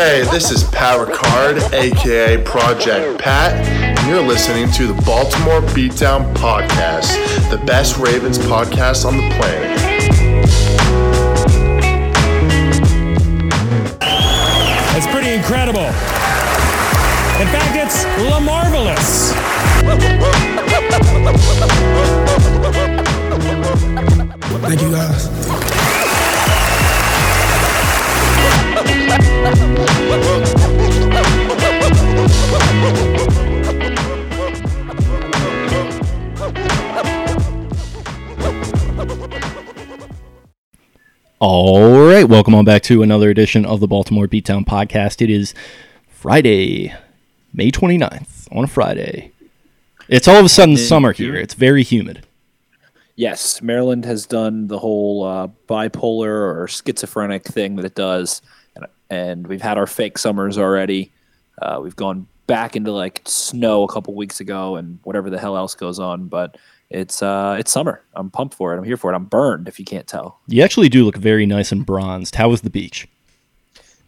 Hey, this is Power Card, aka Project Pat, and you're listening to the Baltimore Beatdown Podcast, the best Ravens podcast on the planet. It's pretty incredible. In fact, it's la marvelous. Thank you guys. All right, welcome on back to another edition of the Baltimore Beatdown Podcast. It is Friday, May 29th, on a Friday. It's all of a sudden summer here. It's very humid. Yes, Maryland has done the whole uh, bipolar or schizophrenic thing that it does, and, we've had our fake summers already. Uh, we've gone back into like snow a couple weeks ago, and whatever the hell else goes on. But it's uh, it's summer. I'm pumped for it. I'm here for it. I'm burned, if you can't tell. You actually do look very nice and bronzed. How was the beach?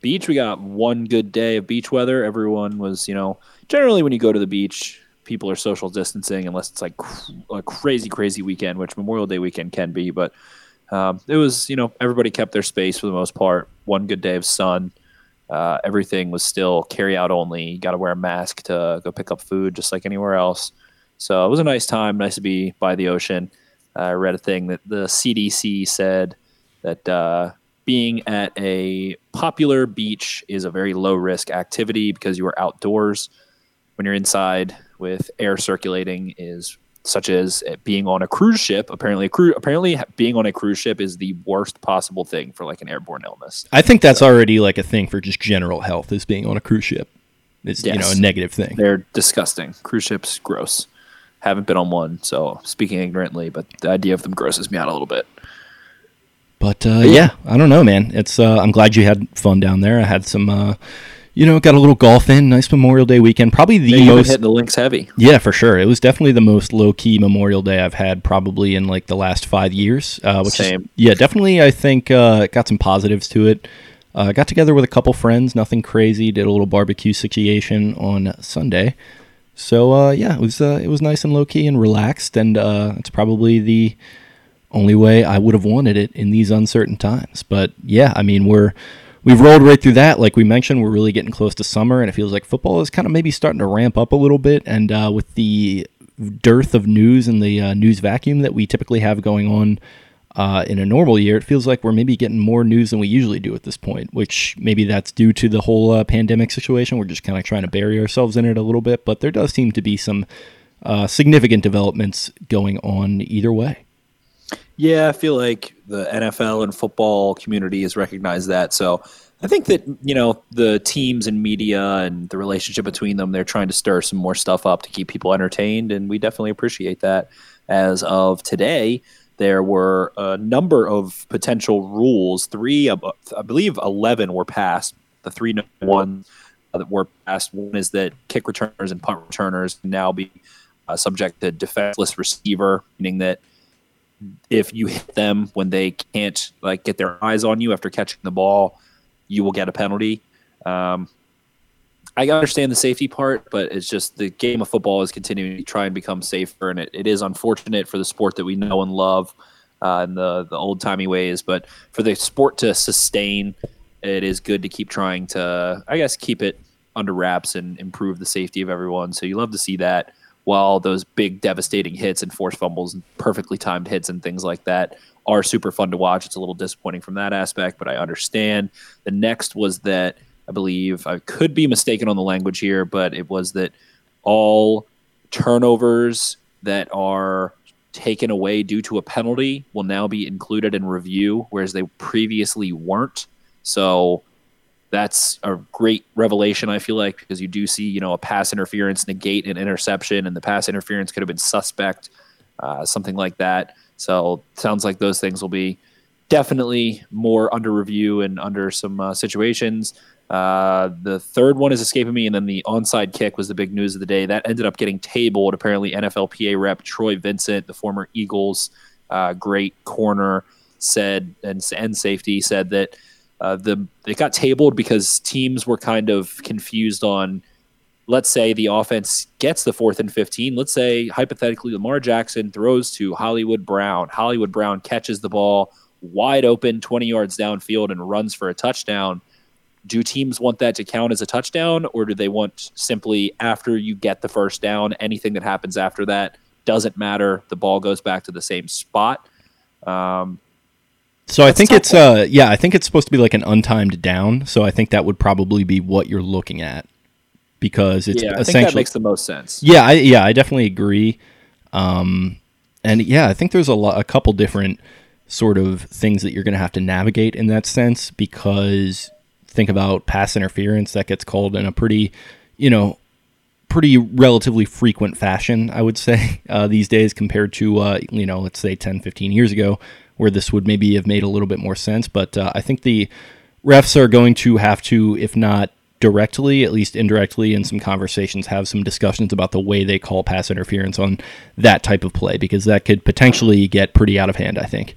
Beach, we got one good day of beach weather. Everyone was, you know, generally when you go to the beach, people are social distancing unless it's like cr- a crazy, crazy weekend, which Memorial Day weekend can be. But um, it was, you know, everybody kept their space for the most part. One good day of sun. Uh, everything was still carry out only. You got to wear a mask to go pick up food, just like anywhere else. So it was a nice time. Nice to be by the ocean. I read a thing that the CDC said that uh, being at a popular beach is a very low risk activity because you are outdoors. When you're inside with air circulating, is such as being on a cruise ship. Apparently, a cru- apparently being on a cruise ship is the worst possible thing for like an airborne illness. I think that's already like a thing for just general health, is being on a cruise ship. It's you know a negative thing. They're disgusting. Cruise ships, gross. Haven't been on one, so speaking ignorantly, but the idea of them grosses me out a little bit. But uh, yeah, I don't know, man. It's uh, I'm glad you had fun down there. I had some, uh, you know, got a little golf in. Nice Memorial Day weekend. Probably the Yeah, most hitting the links heavy. Yeah, for sure. It was definitely the most low key Memorial Day I've had probably in like the last five years. Uh, which Same. Is, yeah, definitely. I think uh, got some positives to it. Uh, got together with a couple friends. Nothing crazy. Did a little barbecue situation on Sunday. So uh, yeah, it was uh, it was nice and low key and relaxed, and uh, it's probably the only way I would have wanted it in these uncertain times. But yeah, I mean we're we've rolled right through that. Like we mentioned, we're really getting close to summer, and it feels like football is kind of maybe starting to ramp up a little bit. And uh, with the dearth of news and the uh, news vacuum that we typically have going on uh, in a normal year, it feels like we're maybe getting more news than we usually do at this point. Which maybe that's due to the whole uh, pandemic situation. We're just kind of trying to bury ourselves in it a little bit, but there does seem to be some uh, significant developments going on either way. Yeah, I feel like the NFL and football community has recognized that. So I think that, you know, the teams and media and the relationship between them, they're trying to stir some more stuff up to keep people entertained. And we definitely appreciate that. As of today, there were a number of potential rules. Three, I believe 11 were passed. The three new that were passed one is that kick returners and punt returners now be uh, subject to defenseless receiver, meaning that if you hit them when they can't like get their eyes on you after catching the ball, you will get a penalty. Um, I understand the safety part, but it's just the game of football is continuing to try and become safer, and it, it is unfortunate for the sport that we know and love uh, in the the old timey ways. But for the sport to sustain, it is good to keep trying to, I guess, keep it under wraps and improve the safety of everyone. So you love to see that. While those big devastating hits and forced fumbles and perfectly timed hits and things like that are super fun to watch, it's a little disappointing from that aspect, but I understand. The next was that I believe I could be mistaken on the language here, but it was that all turnovers that are taken away due to a penalty will now be included in review, whereas they previously weren't. So that's a great revelation, I feel like, because you do see, you know, a pass interference negate an interception, and the pass interference could have been suspect, uh, something like that. So sounds like those things will be definitely more under review and under some uh, situations. Uh, the third one is escaping me, and then the onside kick was the big news of the day. That ended up getting tabled. Apparently, NFLPA rep Troy Vincent, the former Eagles uh, great corner, said and and safety said that uh, the it got tabled because teams were kind of confused on. Let's say the offense gets the fourth and 15. Let's say, hypothetically, Lamar Jackson throws to Hollywood Brown. Hollywood Brown catches the ball wide open, 20 yards downfield, and runs for a touchdown do teams want that to count as a touchdown or do they want simply after you get the first down anything that happens after that doesn't matter the ball goes back to the same spot um, so I think it's uh yeah I think it's supposed to be like an untimed down. So I think that would probably be what you're looking at because it's yeah, I think that makes the most sense. Yeah I, yeah I definitely agree. Um and yeah I think there's a lot a couple different sort of things that you're going to have to navigate in that sense because think about pass interference that gets called in a pretty, you know, pretty relatively frequent fashion, I would say, uh, these days compared to, uh, you know, let's say 10, 15 years ago, where this would maybe have made a little bit more sense. But uh, I think the refs are going to have to, if not directly, at least indirectly, in some conversations, have some discussions about the way they call pass interference on that type of play, because that could potentially get pretty out of hand, I think.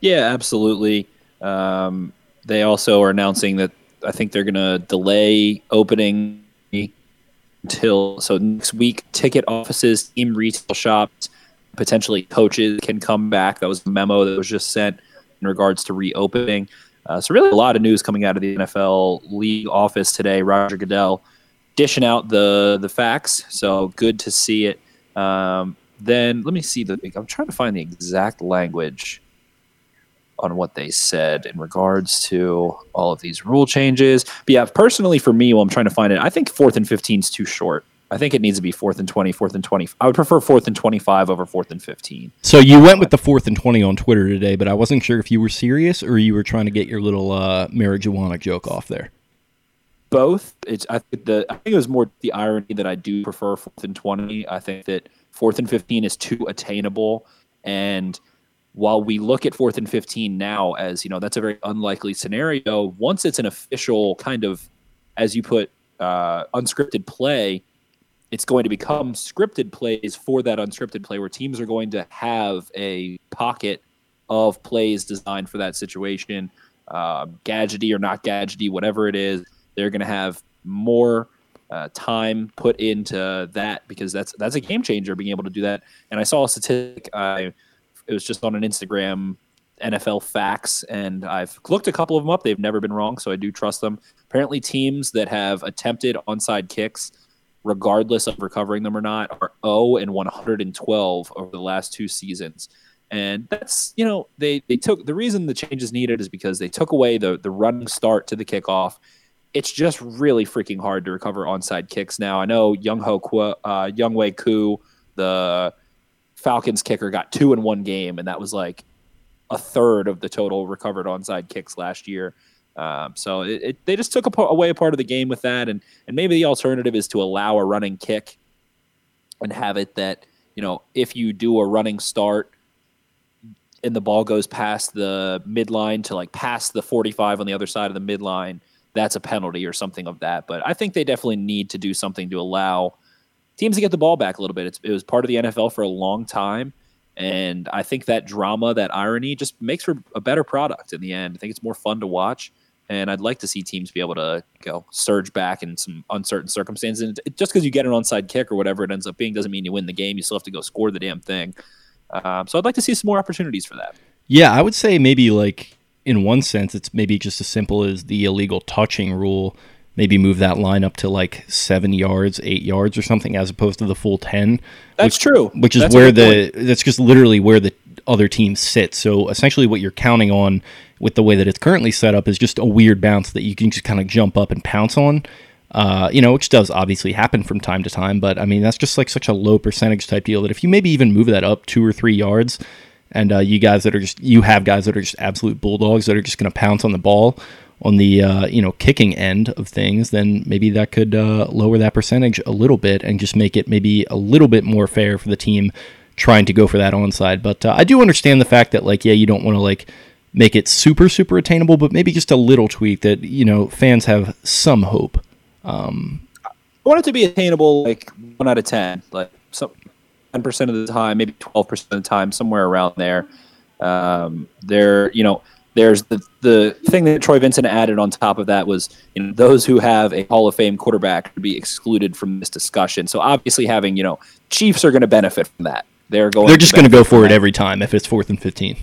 Yeah, absolutely. Um, they also are announcing that I think they're going to delay opening until so next week. Ticket offices, team retail shops, potentially coaches can come back. That was a memo that was just sent in regards to reopening. Uh, so really, a lot of news coming out of the NFL league office today. Roger Goodell dishing out the the facts. So good to see it. Um, then let me see the. I'm trying to find the exact language on what they said in regards to all of these rule changes. But yeah, personally for me, while I'm trying to find it, I think fourth and 15 is too short. I think it needs to be fourth and 20, fourth and 20. I would prefer fourth and 25 over fourth and 15. So you went with the fourth and 20 on Twitter today, but I wasn't sure if you were serious or you were trying to get your little uh, marijuana joke off there. Both. It's I think the I think it was more the irony that I do prefer fourth and 20. I think that fourth and 15 is too attainable and – while we look at fourth and 15 now as you know that's a very unlikely scenario once it's an official kind of as you put uh, unscripted play it's going to become scripted plays for that unscripted play where teams are going to have a pocket of plays designed for that situation uh, gadgety or not gadgety whatever it is they're going to have more uh, time put into that because that's that's a game changer being able to do that and i saw a statistic i it was just on an Instagram NFL facts, and I've looked a couple of them up. They've never been wrong, so I do trust them. Apparently, teams that have attempted onside kicks, regardless of recovering them or not, are 0 and 112 over the last two seasons. And that's you know they they took the reason the change is needed is because they took away the the running start to the kickoff. It's just really freaking hard to recover onside kicks now. I know Young Ho uh, Younghoe Koo, the Falcons kicker got two in one game, and that was like a third of the total recovered onside kicks last year. Um, so it, it, they just took away a part of the game with that, and and maybe the alternative is to allow a running kick and have it that you know if you do a running start and the ball goes past the midline to like past the 45 on the other side of the midline, that's a penalty or something of that. But I think they definitely need to do something to allow teams to get the ball back a little bit. It's, it was part of the NFL for a long time. And I think that drama, that irony, just makes for a better product in the end. I think it's more fun to watch. And I'd like to see teams be able to go surge back in some uncertain circumstances. And it, just because you get an onside kick or whatever it ends up being doesn't mean you win the game. You still have to go score the damn thing. Um, so I'd like to see some more opportunities for that. Yeah, I would say maybe like in one sense, it's maybe just as simple as the illegal touching rule maybe move that line up to like seven yards, eight yards, or something, as opposed to the full ten. That's which, true. Which is That's where the that's just literally where the other team sits. So essentially, what you're counting on with the way that it's currently set up is just a weird bounce that you can just kind of jump up and pounce on. Uh, you know, which does obviously happen from time to time, but I mean that's just like such a low percentage type deal that if you maybe even move that up two or three yards, and uh, you guys that are just you have guys that are just absolute bulldogs that are just going to pounce on the ball on the uh, you know kicking end of things, then maybe that could uh, lower that percentage a little bit and just make it maybe a little bit more fair for the team trying to go for that onside. But uh, I do understand the fact that like yeah, you don't want to like make it super super attainable, but maybe just a little tweak that you know fans have some hope. Um, I want it to be attainable like one out of ten, like some ten percent of the time, maybe twelve percent of the time, somewhere around there. Um, there, you know, there's the the thing that Troy Vincent added on top of that was you know those who have a Hall of Fame quarterback to be excluded from this discussion. So obviously, having you know Chiefs are going to benefit from that. They're going. They're just going to go for it every time if it's fourth and fifteen.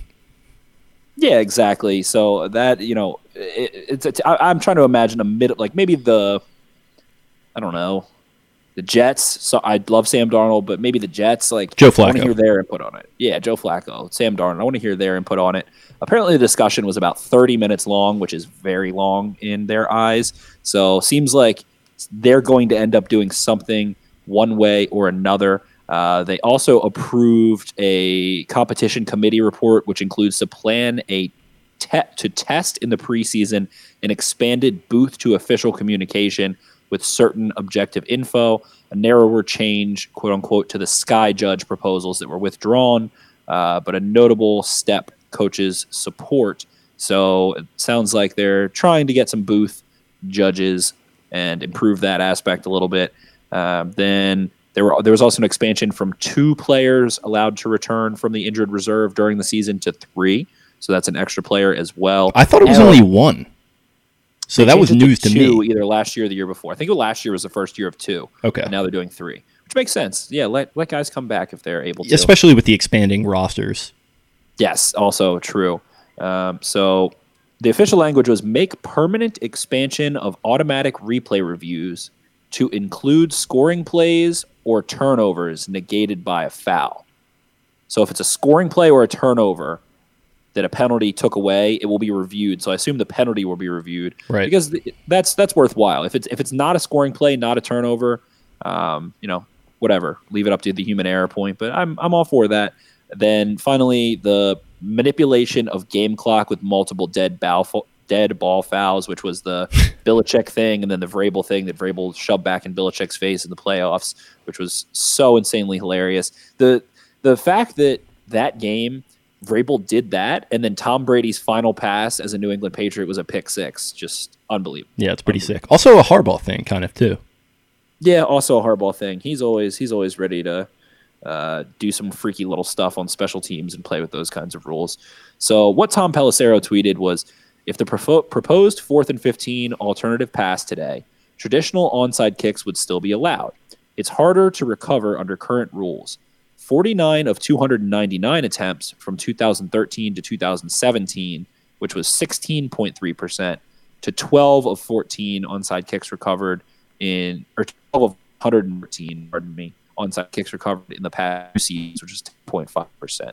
Yeah, exactly. So that you know, it, it's, it's I, I'm trying to imagine a mid like maybe the, I don't know, the Jets. So I love Sam Darnold, but maybe the Jets like Joe Flacco. I want to hear their input on it. Yeah, Joe Flacco, Sam Darnold. I want to hear their input on it. Apparently, the discussion was about 30 minutes long, which is very long in their eyes. So seems like they're going to end up doing something one way or another. Uh, they also approved a competition committee report, which includes to plan a te- to test in the preseason an expanded booth to official communication with certain objective info, a narrower change, quote unquote, to the Sky Judge proposals that were withdrawn, uh, but a notable step coaches support. So it sounds like they're trying to get some booth judges and improve that aspect a little bit. Uh, then there were there was also an expansion from two players allowed to return from the injured reserve during the season to three. So that's an extra player as well. I thought it was And- only one. So that was news to two me. Either last year or the year before. I think last year was the first year of two. Okay. And now they're doing three, which makes sense. Yeah, let let guys come back if they're able to. Especially with the expanding rosters. Yes, also true. Um, so the official language was make permanent expansion of automatic replay reviews to include scoring plays or turnovers negated by a foul. So if it's a scoring play or a turnover that a penalty took away, it will be reviewed. So I assume the penalty will be reviewed, Right. Because th- that's that's worthwhile. If it's if it's not a scoring play, not a turnover, um, you know, whatever, leave it up to the human error point. But I'm I'm all for that. Then finally, the manipulation of game clock with multiple dead ball fo- dead ball fouls, which was the Belichick thing, and then the Vrabel thing that Vrabel shoved back in Belichick's face in the playoffs, which was so insanely hilarious. The the fact that that game Vrabel did that, and then Tom Brady's final pass as a New England Patriot was a pick six, just unbelievable. Yeah, it's pretty sick. Also a Harbaugh thing, kind of too. Yeah, also a hardball thing. He's always he's always ready to uh, do some freaky little stuff on special teams and play with those kinds of rules. So what Tom Pelissero tweeted was, if the proposed fourth and fifteen alternative pass today, traditional onside kicks would still be allowed. It's harder to recover under current rules. 49 of 299 attempts from 2013 to 2017, which was 16.3%, to 12 of 14 onside kicks recovered in, or 12 of 114, pardon me, onside kicks recovered in the past two seasons, which is 10.5%.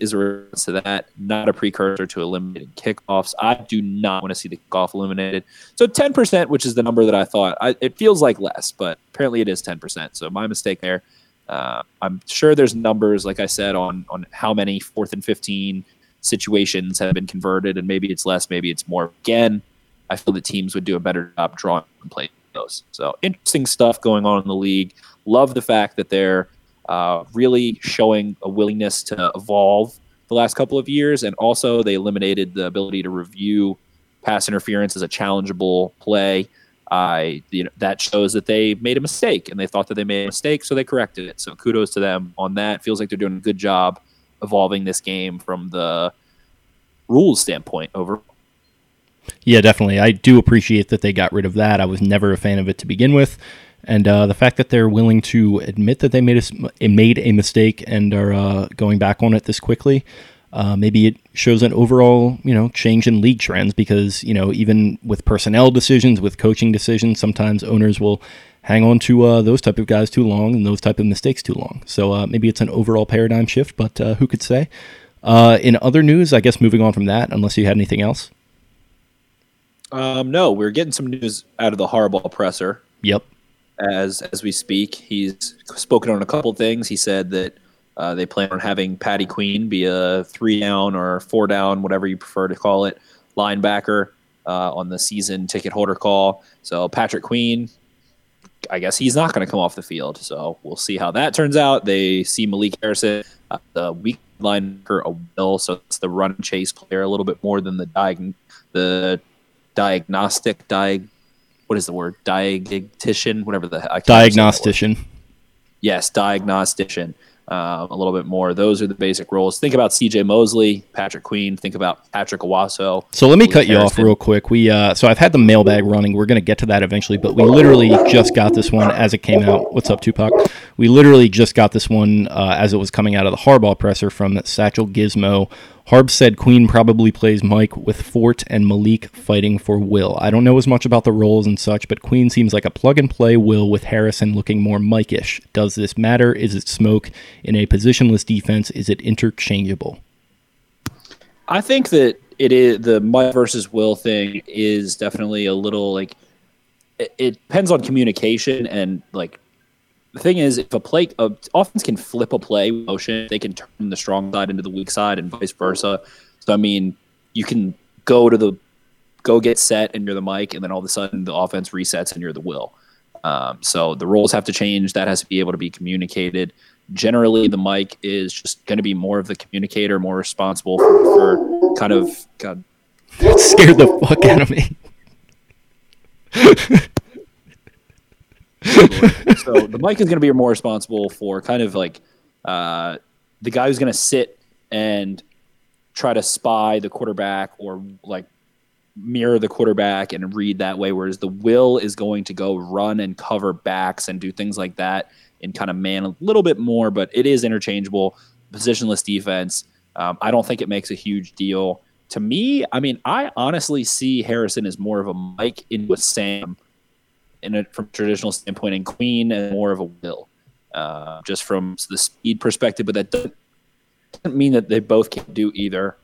Is a reference to that, not a precursor to eliminating kickoffs. I do not want to see the kickoff eliminated. So 10%, which is the number that I thought, I, it feels like less, but apparently it is 10%. So my mistake there. Uh, I'm sure there's numbers, like I said, on on how many fourth and 15 situations have been converted, and maybe it's less, maybe it's more. Again, I feel that teams would do a better job drawing and playing those. So interesting stuff going on in the league. Love the fact that they're uh, really showing a willingness to evolve the last couple of years, and also they eliminated the ability to review pass interference as a challengeable play. I you know that shows that they made a mistake and they thought that they made a mistake, so they corrected it. So kudos to them on that. Feels like they're doing a good job evolving this game from the rules standpoint over. Yeah, definitely. I do appreciate that they got rid of that. I was never a fan of it to begin with, and uh, the fact that they're willing to admit that they made a made a mistake and are uh, going back on it this quickly. Uh, maybe it shows an overall, you know, change in league trends because you know even with personnel decisions, with coaching decisions, sometimes owners will hang on to uh, those type of guys too long and those type of mistakes too long. So uh, maybe it's an overall paradigm shift, but uh, who could say? Uh, in other news, I guess moving on from that, unless you had anything else. Um, no, we're getting some news out of the Harbaugh presser. Yep. As as we speak, he's spoken on a couple things. He said that uh, they plan on having Patty Queen be a three down or four down, whatever you prefer to call it, linebacker uh, on the season ticket holder call. So Patrick Queen, I guess he's not going to come off the field. So we'll see how that turns out. They see Malik Harrison, uh, the weak linebacker, a will. So it's the run chase player a little bit more than the diag- the diagnostic diag. What is the word? Diagnostician, whatever the I can't remember that word. Diagnostician. Yes, diagnostician. Uh, a little bit more. Those are the basic roles. Think about C.J. Mosley, Patrick Queen. Think about Patrick Onwuasor. So let me Malik cut you off real quick. We uh, so I've had the mailbag running. We're gonna get to that eventually, but we literally just got this one as it came out. What's up, Tupac? We literally just got this one uh, as it was coming out of the Harbaugh presser from Satchel Gizmo. Harb said Queen probably plays Mike with Fort and Malik fighting for Will. I don't know as much about the roles and such, but Queen seems like a plug and play Will with Harrison looking more Mike-ish. Does this matter? Is it smoke? In a positionless defense, is it interchangeable? I think that it is the Mike versus Will thing is definitely a little like it, it depends on communication and like the thing is if a play uh, offense can flip a play motion they can turn the strong side into the weak side and vice versa. So i mean you can go to the go get set and you're the Mike, and then all of a sudden the offense resets and you're the Will. Um, so the roles have to change. That has to be able to be communicated. Generally the Mike is just going to be more of the communicator more responsible for, for kind of God, scared the fuck out of me. so the Mike is going to be more responsible for kind of like uh, the guy who's going to sit and try to spy the quarterback or like mirror the quarterback and read that way. Whereas the will is going to go run and cover backs and do things like that and kind of man a little bit more, but it is interchangeable. Positionless defense. Um, I don't think it makes a huge deal. To me, I mean, I honestly see Harrison as more of a Mike in with Sam in a, from a traditional standpoint, and Queen and more of a Will, uh, just from the speed perspective. But that doesn't, doesn't mean that they both can't do either.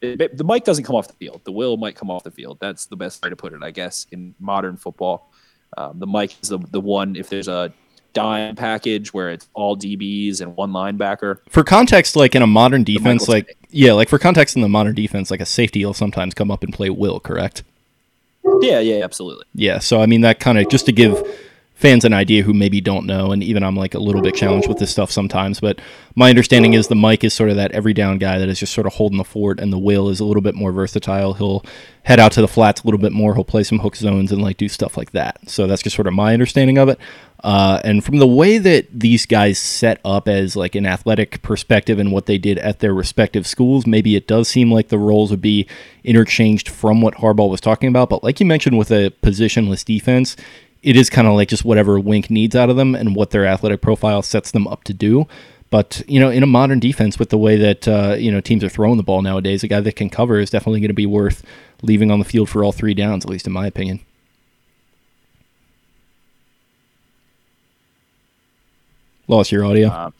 It- the Mike doesn't come off the field. The Will might come off the field. That's the best way to put it, I guess, in modern football. Um, the Mike is the, the one if there's a dime package where it's all DBs and one linebacker. For context, like in a modern defense, like yeah, like for context in the modern defense, like a safety will sometimes come up and play Will, correct? Yeah, yeah, absolutely. Yeah, so I mean that kind of just to give fans an idea who maybe don't know, and even I'm like a little bit challenged with this stuff sometimes. But my understanding is the Mike is sort of that every down guy that is just sort of holding the fort, and the Will is a little bit more versatile. He'll head out to the flats a little bit more. He'll play some hook zones and like do stuff like that. So that's just sort of my understanding of it. Uh, and from the way that these guys set up as like an athletic perspective and what they did at their respective schools, maybe it does seem like the roles would be interchanged from what Harbaugh was talking about. But like you mentioned with a positionless defense, it is kind of like just whatever Wink needs out of them and what their athletic profile sets them up to do. But you know, in a modern defense, with the way that uh, you know teams are throwing the ball nowadays, a guy that can cover is definitely going to be worth leaving on the field for all three downs, at least in my opinion. Lost your audio.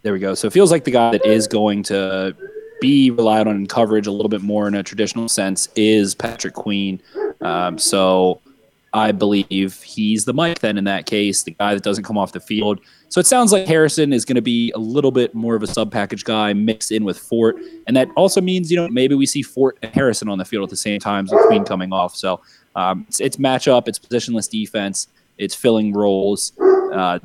There we go. So it feels like the guy that is going to be relied on in coverage a little bit more in a traditional sense is Patrick Queen. Um, so I believe he's the Mike then in that case, the guy that doesn't come off the field. So it sounds like Harrison is going to be a little bit more of a sub package guy mixed in with Fort. And that also means, you know, maybe we see Fort and Harrison on the field at the same time with Queen coming off. So um, it's, it's matchup, it's positionless defense, it's filling roles. Uh,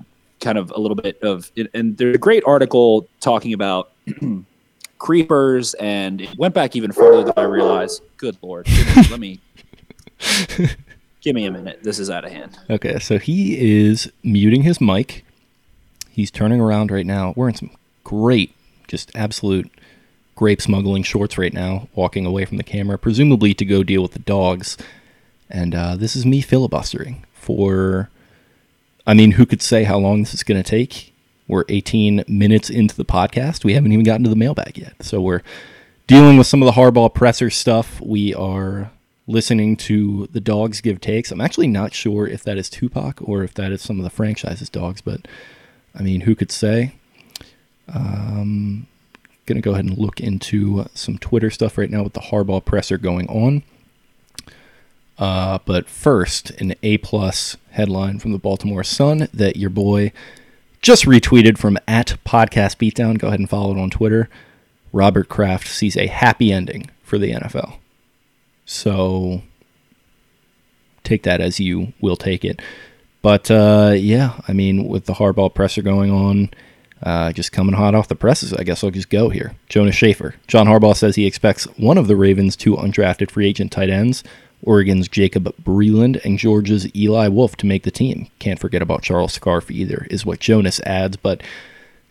kind of a little bit of and there's a great article talking about creepers and it went back even further than I realized. Good lord. Let me give me a minute. This is out of hand. Okay, so he is muting his mic. He's turning around right now, We're in some great, just absolute grape smuggling shorts right now, walking away from the camera, presumably to go deal with the dogs. And uh, this is me filibustering for, I mean, who could say how long this is going to take? We're 18 minutes into the podcast. We haven't even gotten to the mailbag yet. So we're dealing with some of the Harbaugh presser stuff. We are listening to the dogs give takes. I'm actually not sure if that is Tupac or if that is some of the franchise's dogs, but I mean, who could say? Um, gonna go ahead and look into some Twitter stuff right now with the Harbaugh presser going on. Uh, but first, an A plus headline from the Baltimore Sun that your boy just retweeted from at Podcast Beatdown. Go ahead and follow it on Twitter. Robert Kraft sees a happy ending for the NFL. So take that as you will take it. But uh, yeah, I mean, with the Harbaugh presser going on, uh, just coming hot off the presses, I guess I'll just go here. Jonas Shaffer. John Harbaugh says he expects one of the Ravens' two undrafted free agent tight ends, Oregon's Jacob Breeland and Georgia's Eli Wolf, to make the team. Can't forget about Charles Scarff either, is what Jonas adds. But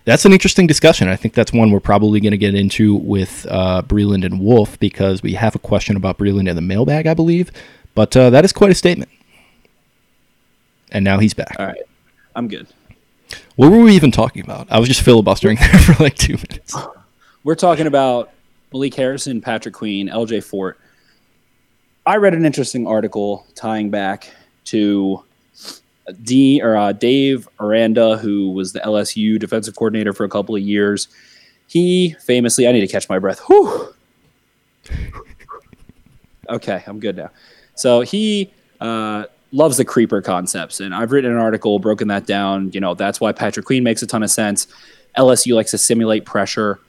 that's an interesting discussion. I think that's one we're probably going to get into with uh, Breeland and Wolf because we have a question about Breeland in the mailbag, I believe. But uh, that is quite a statement. And now he's back. All right. I'm good. What were we even talking about? I was just filibustering there for like two minutes. We're talking about Malik Harrison, Patrick Queen, LJ Fort. I read an interesting article tying back to D or uh, Dave Aranda, who was the LSU defensive coordinator for a couple of years. He famously, I need to catch my breath. Whew. okay, I'm good now. So he uh, loves the creeper concepts, and I've written an article broken that down. You know, that's why Patrick Queen makes a ton of sense. LSU likes to simulate pressure.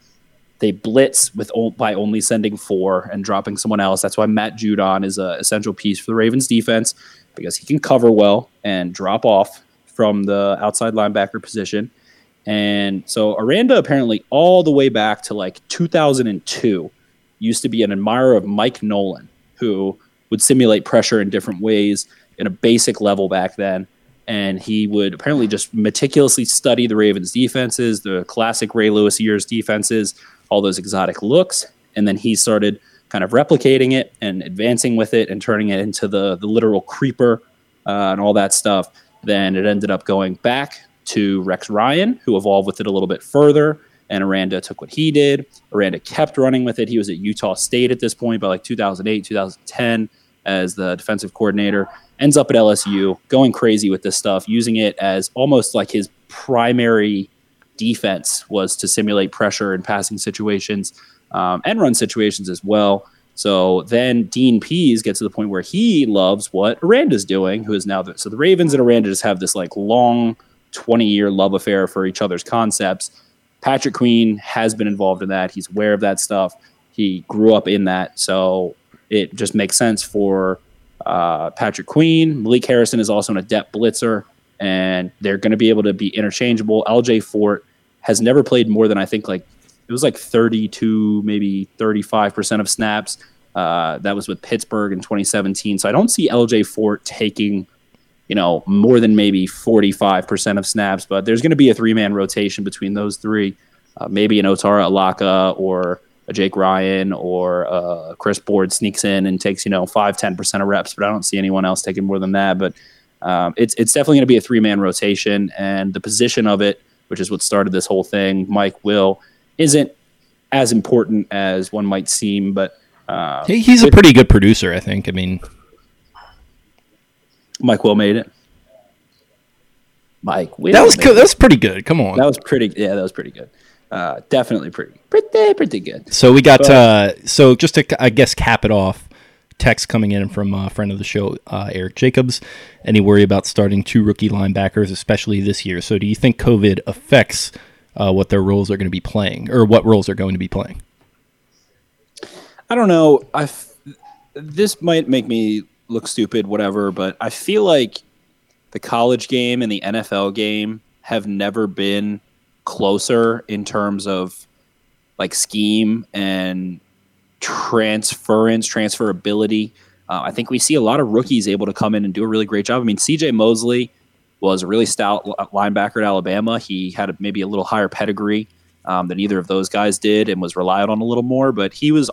They blitz with by only sending four and dropping someone else. That's why Matt Judon is a essential piece for the Ravens defense because he can cover well and drop off from the outside linebacker position. And so Aranda apparently all the way back to like 2002 used to be an admirer of Mike Nolan, who would simulate pressure in different ways in a basic level back then. And he would apparently just meticulously study the Ravens defenses, the classic Ray Lewis years defenses, all those exotic looks. And then he started kind of replicating it and advancing with it and turning it into the, the literal creeper uh, and all that stuff. Then it ended up going back to Rex Ryan, who evolved with it a little bit further. And Aranda took what he did. Aranda kept running with it. He was at Utah State at this point by like 2008, 2010 as the defensive coordinator. Ends up at LSU, going crazy with this stuff, using it as almost like his primary defense was to simulate pressure in passing situations um, and run situations as well. So then Dean Pees gets to the point where he loves what Aranda's doing, who is now the, so the Ravens and Aranda just have this like long 20 year love affair for each other's concepts. Patrick Queen has been involved in that. He's aware of that stuff. He grew up in that. So it just makes sense for uh, Patrick Queen. Malik Harrison is also an adept blitzer, and they're going to be able to be interchangeable. LJ Fort has never played more than I think like it was like 32, maybe 35% of snaps. Uh, that was with Pittsburgh in 2017. So I don't see LJ Fort taking, you know, more than maybe 45% of snaps, but there's going to be a three man rotation between those three. Uh, maybe an Otaro Alaka or a Jake Ryan or uh, Chris Board sneaks in and takes, you know, 5, 10% of reps, but I don't see anyone else taking more than that. But um, it's, it's definitely going to be a three man rotation. And the position of it, which is what started this whole thing, Mike Will isn't as important as one might seem. But uh, he's a pretty good producer, I think. I mean, Mike Will made it. Mike Will. That was co- that was pretty good. Come on. That was pretty. Yeah, that was pretty good. Uh, definitely pretty, pretty, pretty good. So we got. But, uh, so just to, I guess, cap it off. Text coming in from a friend of the show, uh, Eric Jacobs. Any worry about starting two rookie linebackers, especially this year? So, do you think COVID affects uh, what their roles are going to be playing or what roles they're going to be playing? I don't know. I this might make me look stupid, whatever, but I feel like the college game and the NFL game have never been closer in terms of like scheme and transference, transferability. Uh, I think we see a lot of rookies able to come in and do a really great job. I mean, CJ Mosley was a really stout linebacker at Alabama. He had a, maybe a little higher pedigree um, than either of those guys did and was relied on a little more, but he was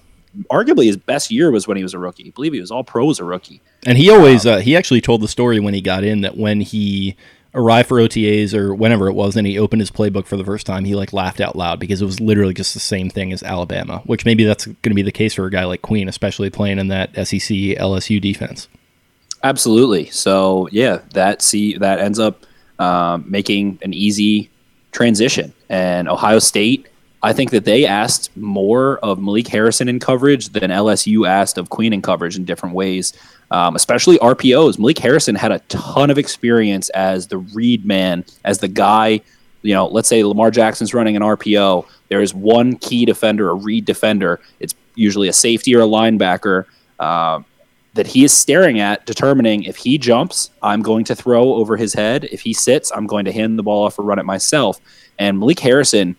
arguably his best year was when he was a rookie. I believe he was all pro as a rookie. And he always, um, uh, he actually told the story when he got in that when he arrived for OTAs or whenever it was, and he opened his playbook for the first time, he like laughed out loud because it was literally just the same thing as Alabama. Which maybe that's going to be the case for a guy like Queen, especially playing in that SEC LSU defense. Absolutely. So yeah, that see that ends up um, making an easy transition, and Ohio State. I think that they asked more of Malik Harrison in coverage than LSU asked of Queen in coverage in different ways, um, especially RPOs. Malik Harrison had a ton of experience as the read man, as the guy. You know, let's say Lamar Jackson's running an RPO. There is one key defender, a read defender. It's usually a safety or a linebacker. Um, that he is staring at, determining if he jumps, I'm going to throw over his head. If he sits, I'm going to hand the ball off or run it myself. And Malik Harrison,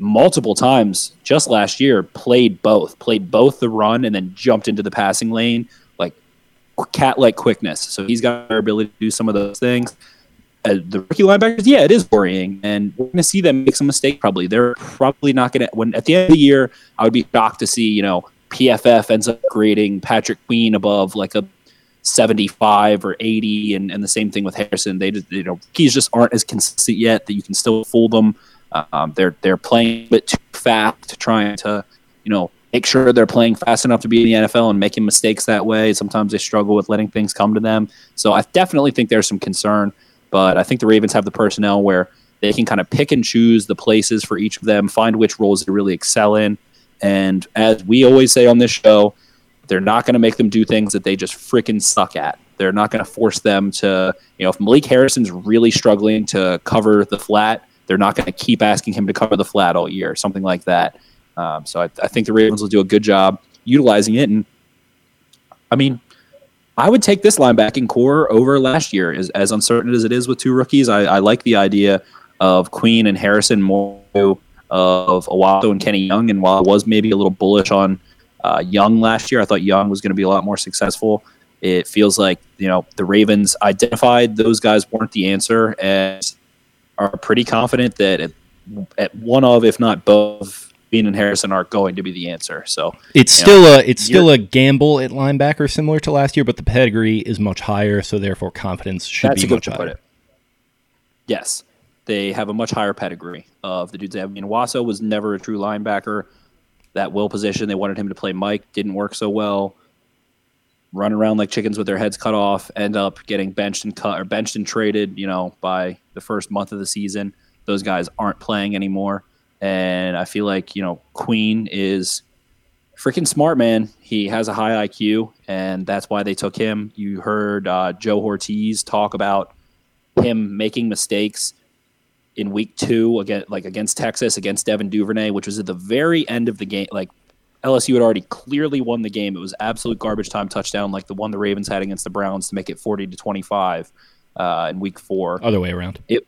multiple times just last year, played both, played both the run and then jumped into the passing lane like cat like quickness. So he's got our ability to do some of those things. Uh, the rookie linebackers, yeah, it is worrying, and we're going to see them make some mistake Probably they're probably not going to. When at the end of the year, I would be shocked to see you know PFF ends up grading Patrick Queen above like a 75 or 80, and, and the same thing with Harrison. They just, you know, keys just aren't as consistent yet that you can still fool them. Um, they're they're playing a bit too fast, trying to you know make sure they're playing fast enough to be in the NFL and making mistakes that way. Sometimes they struggle with letting things come to them. So I definitely think there's some concern, but I think the Ravens have the personnel where they can kind of pick and choose the places for each of them, find which roles they really excel in, and as we always say on this show, they're not going to make them do things that they just freaking suck at. They're not going to force them to, you know, if Malik Harrison's really struggling to cover the flat, they're not going to keep asking him to cover the flat all year, something like that. Um, so I, I think the Ravens will do a good job utilizing it. And I mean, I would take this linebacking corps over last year, as, as uncertain as it is with two rookies. I, I like the idea of Queen and Harrison more of Onwuasor and Kenny Young. And while I was maybe a little bullish on uh, Young last year, I thought Young was going to be a lot more successful. It feels like you know the Ravens identified those guys weren't the answer and are pretty confident that at, at one of, if not both, Bean and Harrison are going to be the answer. So it's still know, a it's still a gamble at linebacker, similar to last year, but the pedigree is much higher, so therefore confidence should be much higher. Yes, they have a much higher pedigree of the dudes they have. I mean, Wasso was never a true linebacker. That will position, they wanted him to play Mike, didn't work so well. Run around like chickens with their heads cut off, end up getting benched and cut or benched and traded, you know, by the first month of the season. Those guys aren't playing anymore. And I feel like, you know, Queen is freaking smart, man. He has a high IQ, and that's why they took him. You heard uh, Joe Hortiz talk about him making mistakes in week two again, like against Texas, against Devin Duvernay, which was at the very end of the game. Like LSU had already clearly won the game. It was absolute garbage time touchdown, like the one the Ravens had against the Browns to make it forty to twenty five uh, in week four. Other way around. It,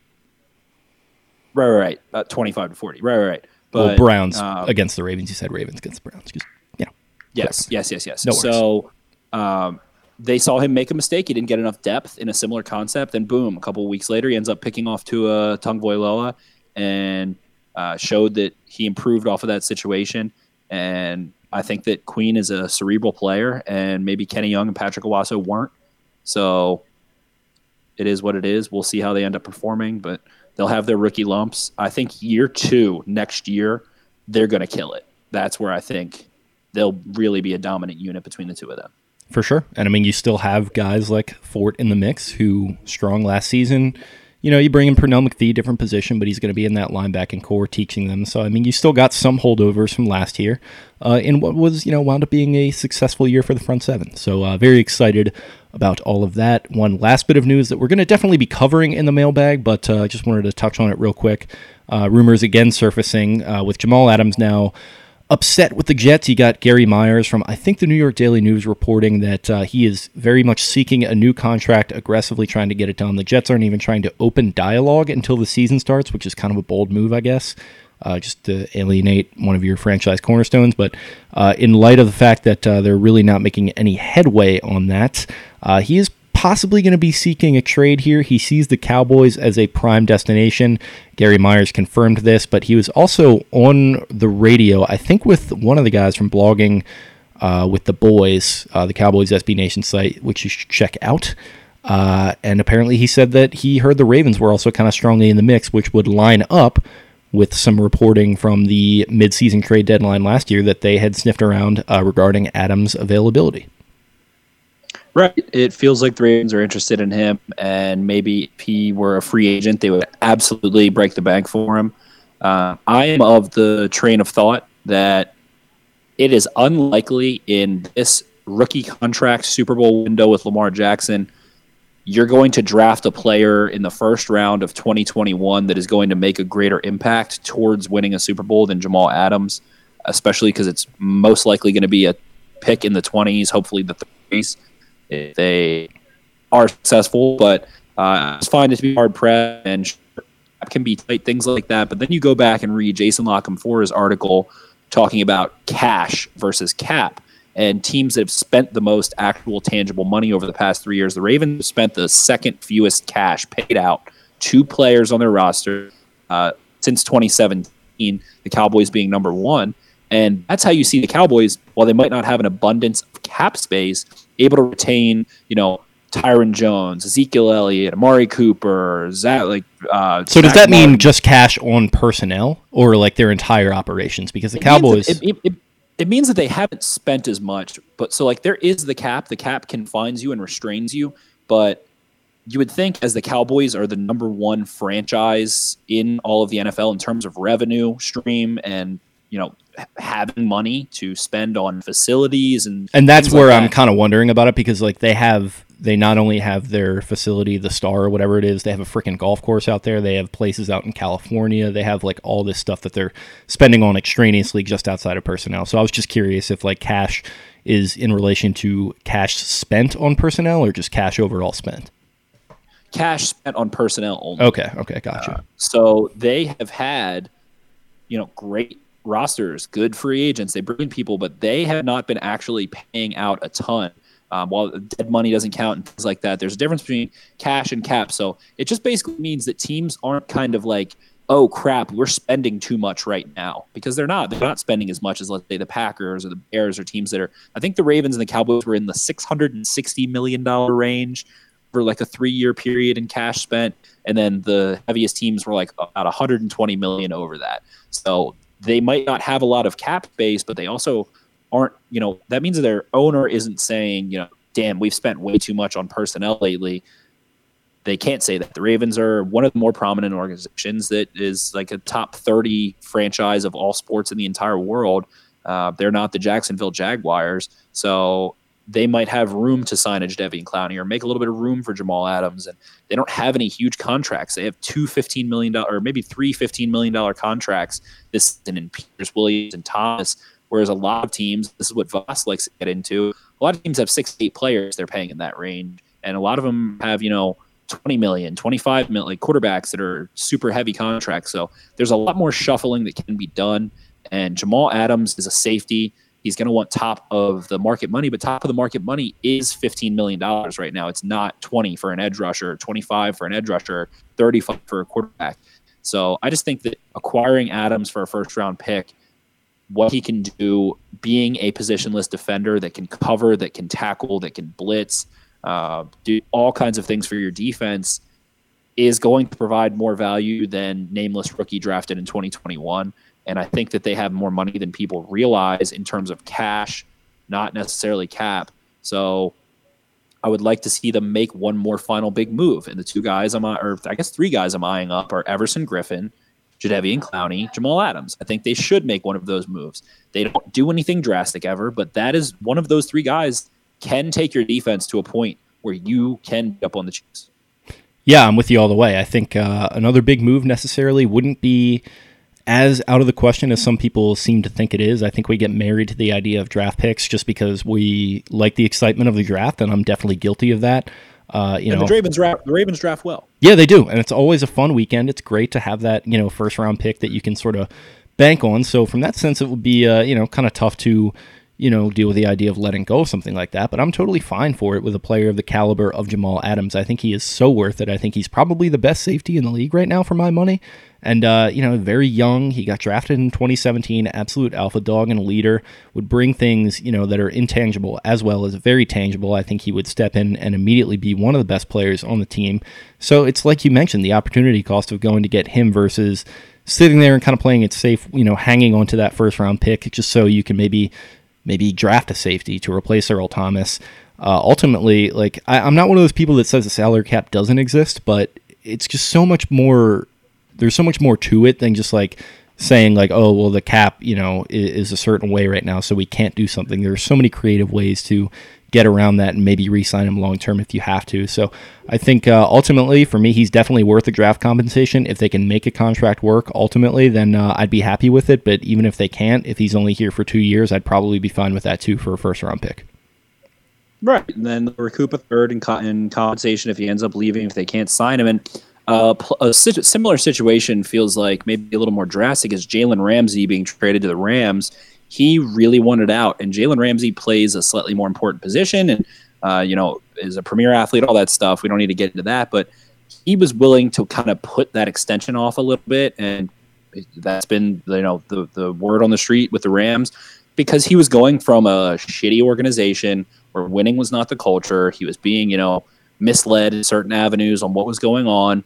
right, right, right. Uh, twenty five to forty. Right, right, right. But, well, Browns um, against the Ravens. You said Ravens against the Browns. Just, you know, yes, yes, yes, yes. No so. Um, they saw him make a mistake. He didn't get enough depth in a similar concept, and boom, a couple weeks later, he ends up picking off Tua Tagovailoa and uh, showed that he improved off of that situation. And I think that Queen is a cerebral player, and maybe Kenny Young and Patrick Onwuasor weren't. So it is what it is. We'll see how they end up performing, but they'll have their rookie lumps. I think year two next year, they're going to kill it. That's where I think they'll really be a dominant unit between the two of them. For sure. And I mean, you still have guys like Fort in the mix who strong last season. You know, you bring in Pernell McPhee, different position, but he's going to be in that linebacking corps teaching them. So, I mean, you still got some holdovers from last year uh, in what was, you know, wound up being a successful year for the front seven. So, uh, very excited about all of that. One last bit of news that we're going to definitely be covering in the mailbag, but I uh, just wanted to touch on it real quick. Uh, rumors again surfacing uh, with Jamal Adams now upset with the Jets. He got Gary Myers from, I think, the New York Daily News reporting that uh, he is very much seeking a new contract, aggressively trying to get it done. The Jets aren't even trying to open dialogue until the season starts, which is kind of a bold move, I guess. Uh, just to alienate one of your franchise cornerstones. But uh, in light of the fact that uh, they're really not making any headway on that, uh, he is possibly going to be seeking a trade here. He sees the Cowboys as a prime destination. Gary Myers confirmed this, but he was also on the radio, I think, with one of the guys from blogging uh, with the boys, uh, the Cowboys SB Nation site, which you should check out. Uh, and apparently, he said that he heard the Ravens were also kind of strongly in the mix, which would line up with some reporting from the midseason trade deadline last year that they had sniffed around uh, regarding Adams' availability. Right. It feels like the Ravens are interested in him, and maybe if he were a free agent, they would absolutely break the bank for him. Uh, I am of the train of thought that it is unlikely in this rookie contract Super Bowl window with Lamar Jackson, you're going to draft a player in the first round of 2021 that is going to make a greater impact towards winning a Super Bowl than Jamal Adams, especially because it's most likely going to be a pick in the 20s, hopefully the 30s, if they are successful. But uh, I just find it to be hard pressed and can be tight, things like that. But then you go back and read Jason La Canfora's article talking about cash versus cap and teams that have spent the most actual tangible money over the past three years. The Ravens spent the second fewest cash paid out two players on their roster uh, since 2017. The Cowboys being number one, and that's how you see the Cowboys. While they might not have an abundance of cap space, able to retain, you know, Tyron Jones, Ezekiel Elliott, Amari Cooper, Zach, like. Uh, so does that mean just cash on personnel or like their entire operations? Because the Cowboys, means that- it, it, it means that they haven't spent as much, but so like there is the cap. The cap confines you and restrains you, but you would think as the Cowboys are the number one franchise in all of the NFL in terms of revenue stream and you know having money to spend on facilities and and that's things like where I'm that. kind of wondering about it because like they have they not only have their facility the star or whatever it is they have a freaking golf course out there they have places out in california they have like all this stuff that they're spending on extraneously just outside of personnel so i was just curious if like cash is in relation to cash spent on personnel or just cash overall spent cash spent on personnel only. okay okay gotcha uh, So they have had, you know, great rosters, good free agents. They bring in people, but they have not been actually paying out a ton. Um, while dead money doesn't count and things like that, there's a difference between cash and cap. So it just basically means that teams aren't kind of like, oh crap, we're spending too much right now because they're not. They're not spending as much as let's say the Packers or the Bears or teams that are. I think the Ravens and the Cowboys were in the 660 million dollar range for like a three year period in cash spent, and then the heaviest teams were like about 120 million over that. So they might not have a lot of cap space, but they also aren't. You know that means their owner isn't saying, you know, damn, we've spent way too much on personnel lately. They can't say that. The Ravens are one of the more prominent organizations that is like a top 30 franchise of all sports in the entire world. Uh, they're not the Jacksonville Jaguars. So they might have room to sign a Jadeveon Clowney or make a little bit of room for Jamal Adams. And they don't have any huge contracts. They have two $15 million or maybe three $15 million contracts this season in Peters, Williams, and Thomas. Whereas a lot of teams, this is what Voss likes to get into, a lot of teams have six, eight players they're paying in that range. And a lot of them have, you know, 20 million, 25 million, like quarterbacks that are super heavy contracts. So there's a lot more shuffling that can be done. And Jamal Adams is a safety. He's going to want top of the market money, but top of the market money is $15 million right now. It's not 20 for an edge rusher, 25 for an edge rusher, 35 for a quarterback. So I just think that acquiring Adams for a first round pick, what he can do, being a positionless defender that can cover, that can tackle, that can blitz, uh, do all kinds of things for your defense, is going to provide more value than nameless rookie drafted in 2021. And I think that they have more money than people realize in terms of cash, not necessarily cap. So I would like to see them make one more final big move. And the two guys I'm, or I guess three guys I'm eyeing up are Everson Griffen, Jadeveon Clowney, Jamal Adams. I think they should make one of those moves. They don't do anything drastic ever, but that is one of those three guys can take your defense to a point where you can be up on the Chiefs. Yeah, I'm with you all the way. I think uh, another big move necessarily wouldn't be as out of the question as some people seem to think it is. I think we get married to the idea of draft picks just because we like the excitement of the draft, and I'm definitely guilty of that. Uh, you And know, the Ravens draft, the Ravens draft well. yeah, they do, and it's always a fun weekend. It's great to have that you know first round pick that you can sort of bank on. So from that sense, it would be uh, you know kind of tough to you know, deal with the idea of letting go of something like that, but I'm totally fine for it with a player of the caliber of Jamal Adams. I think he is so worth it. I think he's probably the best safety in the league right now for my money. And, uh, you know, very young. He got drafted in 2017, absolute alpha dog and leader, would bring things, you know, that are intangible as well as very tangible. I think he would step in and immediately be one of the best players on the team. So it's like you mentioned, the opportunity cost of going to get him versus sitting there and kind of playing it safe, you know, hanging on to that first round pick just so you can maybe maybe draft a safety to replace Earl Thomas. Uh, ultimately, like I, I'm not one of those people that says the salary cap doesn't exist, but it's just so much more there's so much more to it than just like saying like oh well the cap you know is, is, a certain way right now so we can't do something there's so many creative ways to get around that and maybe re-sign him long term if you have to. So i think uh, ultimately for me he's definitely worth the draft compensation. If they can make a contract work ultimately then uh, i'd be happy with it. But even if they can't if he's only here for two years i'd probably be fine with that too for a first round pick. Right. And then recoup a third in, co- in compensation if he ends up leaving if they can't sign him. And uh, a similar situation feels like maybe a little more drastic is Jalen Ramsey being traded to the Rams. He really wanted out, and Jalen Ramsey plays a slightly more important position, and uh, you know is a premier athlete, all that stuff. We don't need to get into that, but he was willing to kind of put that extension off a little bit, and that's been you know the the word on the street with the Rams because he was going from a shitty organization where winning was not the culture. He was being you know misled in certain avenues on what was going on.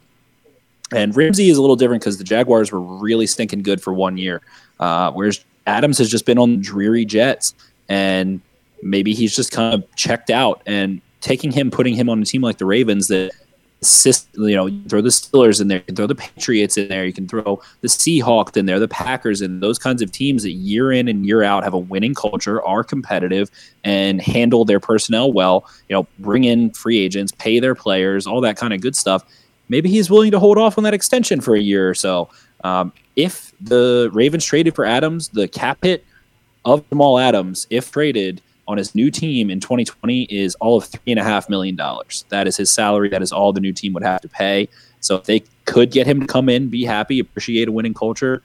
And Ramsey is a little different because the Jaguars were really stinking good for one year, uh, whereas Adams has just been on dreary Jets, and maybe he's just kind of checked out. And taking him, putting him on a team like the Ravens that you know, you throw the Steelers in there, you can throw the Patriots in there, you can throw the Seahawks in there, the Packers, and those kinds of teams that year in and year out have a winning culture, are competitive, and handle their personnel well. You know, bring in free agents, pay their players, all that kind of good stuff maybe he's willing to hold off on that extension for a year or so. Um, if the Ravens traded for Adams, the cap hit of Jamal Adams, if traded on his new team in 2020, is all of three and a half million dollars. That is his salary. That is all the new team would have to pay. So if they could get him to come in, be happy, appreciate a winning culture,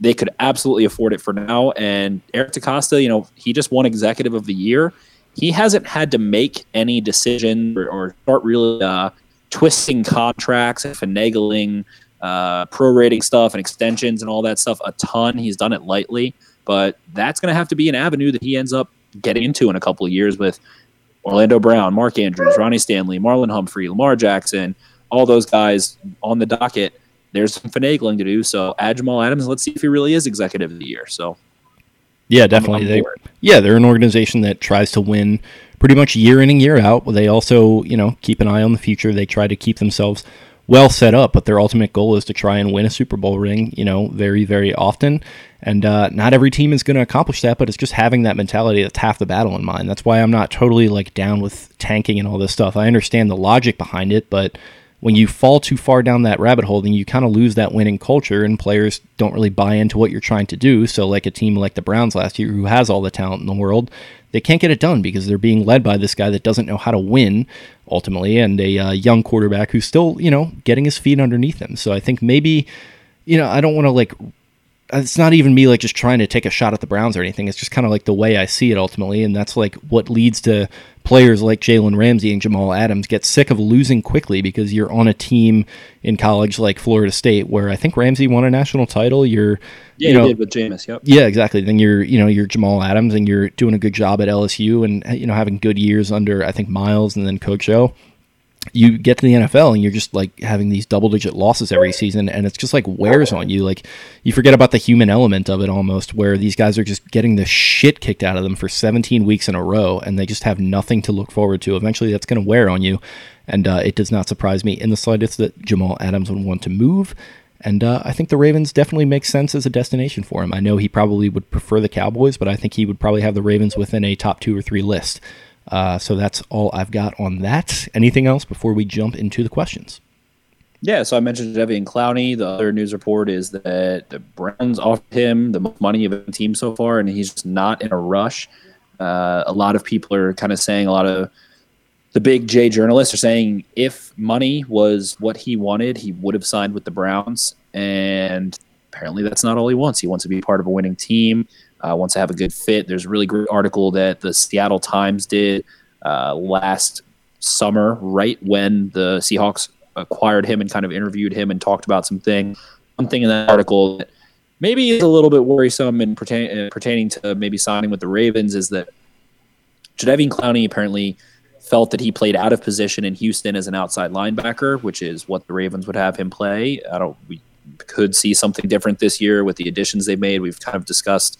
they could absolutely afford it for now. And Eric DeCosta, you know, he just won Executive of the Year. He hasn't had to make any decision or, or start really uh, twisting contracts and finagling uh, prorating stuff and extensions and all that stuff a ton. He's done it lightly, but that's going to have to be an avenue that he ends up getting into in a couple of years with Orlando Brown, Mark Andrews, Ronnie Stanley, Marlon Humphrey, Lamar Jackson, all those guys on the docket. There's some finagling to do. So add Jamal Adams. Let's see if he really is executive of the year. So yeah, definitely. They, yeah, they're an organization that tries to win pretty much year in and year out. They also, you know, keep an eye on the future. They try to keep themselves well set up, but their ultimate goal is to try and win a Super Bowl ring, you know, very, very often. And uh, not every team is going to accomplish that, but it's just having that mentality that's half the battle in mind. That's why I'm not totally like down with tanking and all this stuff. I understand the logic behind it, but when you fall too far down that rabbit hole, then you kind of lose that winning culture, and players don't really buy into what you're trying to do. So, like a team like the Browns last year, who has all the talent in the world, they can't get it done because they're being led by this guy that doesn't know how to win ultimately, and a uh, young quarterback who's still, you know, getting his feet underneath him. So, I think maybe, you know, I don't want to like it's not even me like just trying to take a shot at the Browns or anything. It's just kind of like the way I see it ultimately, and that's like what leads to players like Jalen Ramsey and Jamal Adams get sick of losing quickly because you're on a team in college like Florida State where I think Ramsey won a national title. You're yeah, you know, did with Jameis. Yep. Yeah, exactly. Then you're you know you're Jamal Adams and you're doing a good job at LSU and you know having good years under I think Miles and then Coach O you get to the NFL and you're just like having these double digit losses every season and it's just like wears on you like you forget about the human element of it almost where these guys are just getting the shit kicked out of them for 17 weeks in a row and they just have nothing to look forward to eventually that's going to wear on you and uh, it does not surprise me in the slightest that Jamal Adams would want to move and uh, I think the Ravens definitely make sense as a destination for him. I know he probably would prefer the Cowboys, but I think he would probably have the Ravens within a top two or three list. Uh, so that's all I've got on that. Anything else before we jump into the questions? Yeah, so I mentioned Jadeveon Clowney. The other news report is that the Browns offered him the most money of any team so far, and he's just not in a rush. Uh, a lot of people are kind of saying, a lot of the big J journalists are saying, if money was what he wanted, he would have signed with the Browns. And apparently, that's not all he wants. He wants to be part of a winning team. Uh, wants to have a good fit. There's a really great article that the Seattle Times did uh, last summer, right when the Seahawks acquired him and kind of interviewed him and talked about some things. One thing in that article that maybe is a little bit worrisome and pertain, uh, pertaining to maybe signing with the Ravens is that Jadeveon Clowney apparently felt that he played out of position in Houston as an outside linebacker, which is what the Ravens would have him play. I don't. We could see something different this year with the additions they made. We've kind of discussed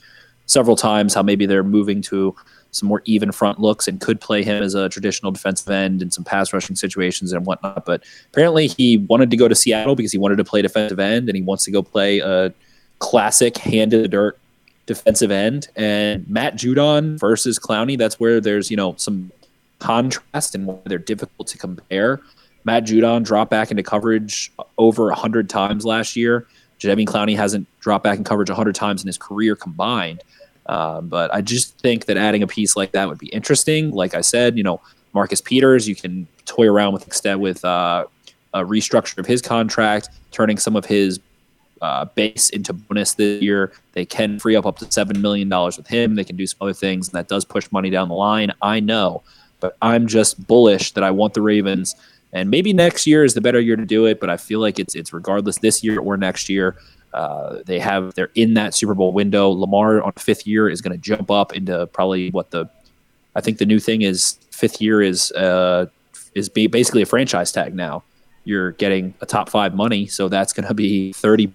several times how maybe they're moving to some more even front looks and could play him as a traditional defensive end in some pass rushing situations and whatnot. But apparently, he wanted to go to Seattle because he wanted to play defensive end and he wants to go play a classic hand in the dirt defensive end. And Matt Judon versus Clowney, that's where there's you know some contrast and why they're difficult to compare. Matt Judon dropped back into coverage over 100 times last year. Jadeveon Clowney hasn't dropped back in coverage 100 times in his career combined. Um, but I just think that adding a piece like that would be interesting. Like I said, you know, Marcus Peters, you can toy around with with uh, a restructure of his contract, turning some of his uh, base into bonus this year. They can free up up to seven million dollars with him. They can do some other things, and that does push money down the line. I know, but I'm just bullish that I want the Ravens. And maybe next year is the better year to do it, but I feel like it's it's regardless this year or next year. Uh, they have they're in that Super Bowl window. Lamar on fifth year is going to jump up into probably what the I think the new thing is fifth year is uh, is basically a franchise tag now. You're getting a top five money, so that's going to be thirty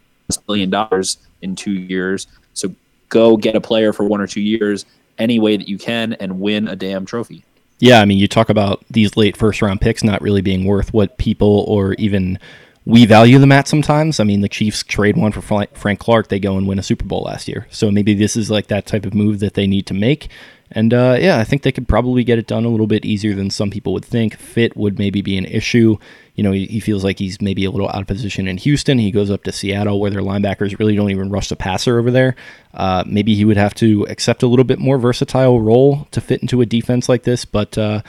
million dollars in two years. So go get a player for one or two years any way that you can and win a damn trophy. Yeah, I mean, you talk about these late first round picks not really being worth what people or even we value them at sometimes. I mean, the Chiefs trade one for Frank Clark, they go and win a Super Bowl last year. So maybe this is like that type of move that they need to make. And uh, yeah, I think they could probably get it done a little bit easier than some people would think. Fit would maybe be an issue. You know, he, he feels like he's maybe a little out of position in Houston. He goes up to Seattle where their linebackers really don't even rush the passer over there. Uh, maybe he would have to accept a little bit more versatile role to fit into a defense like this. But, uh,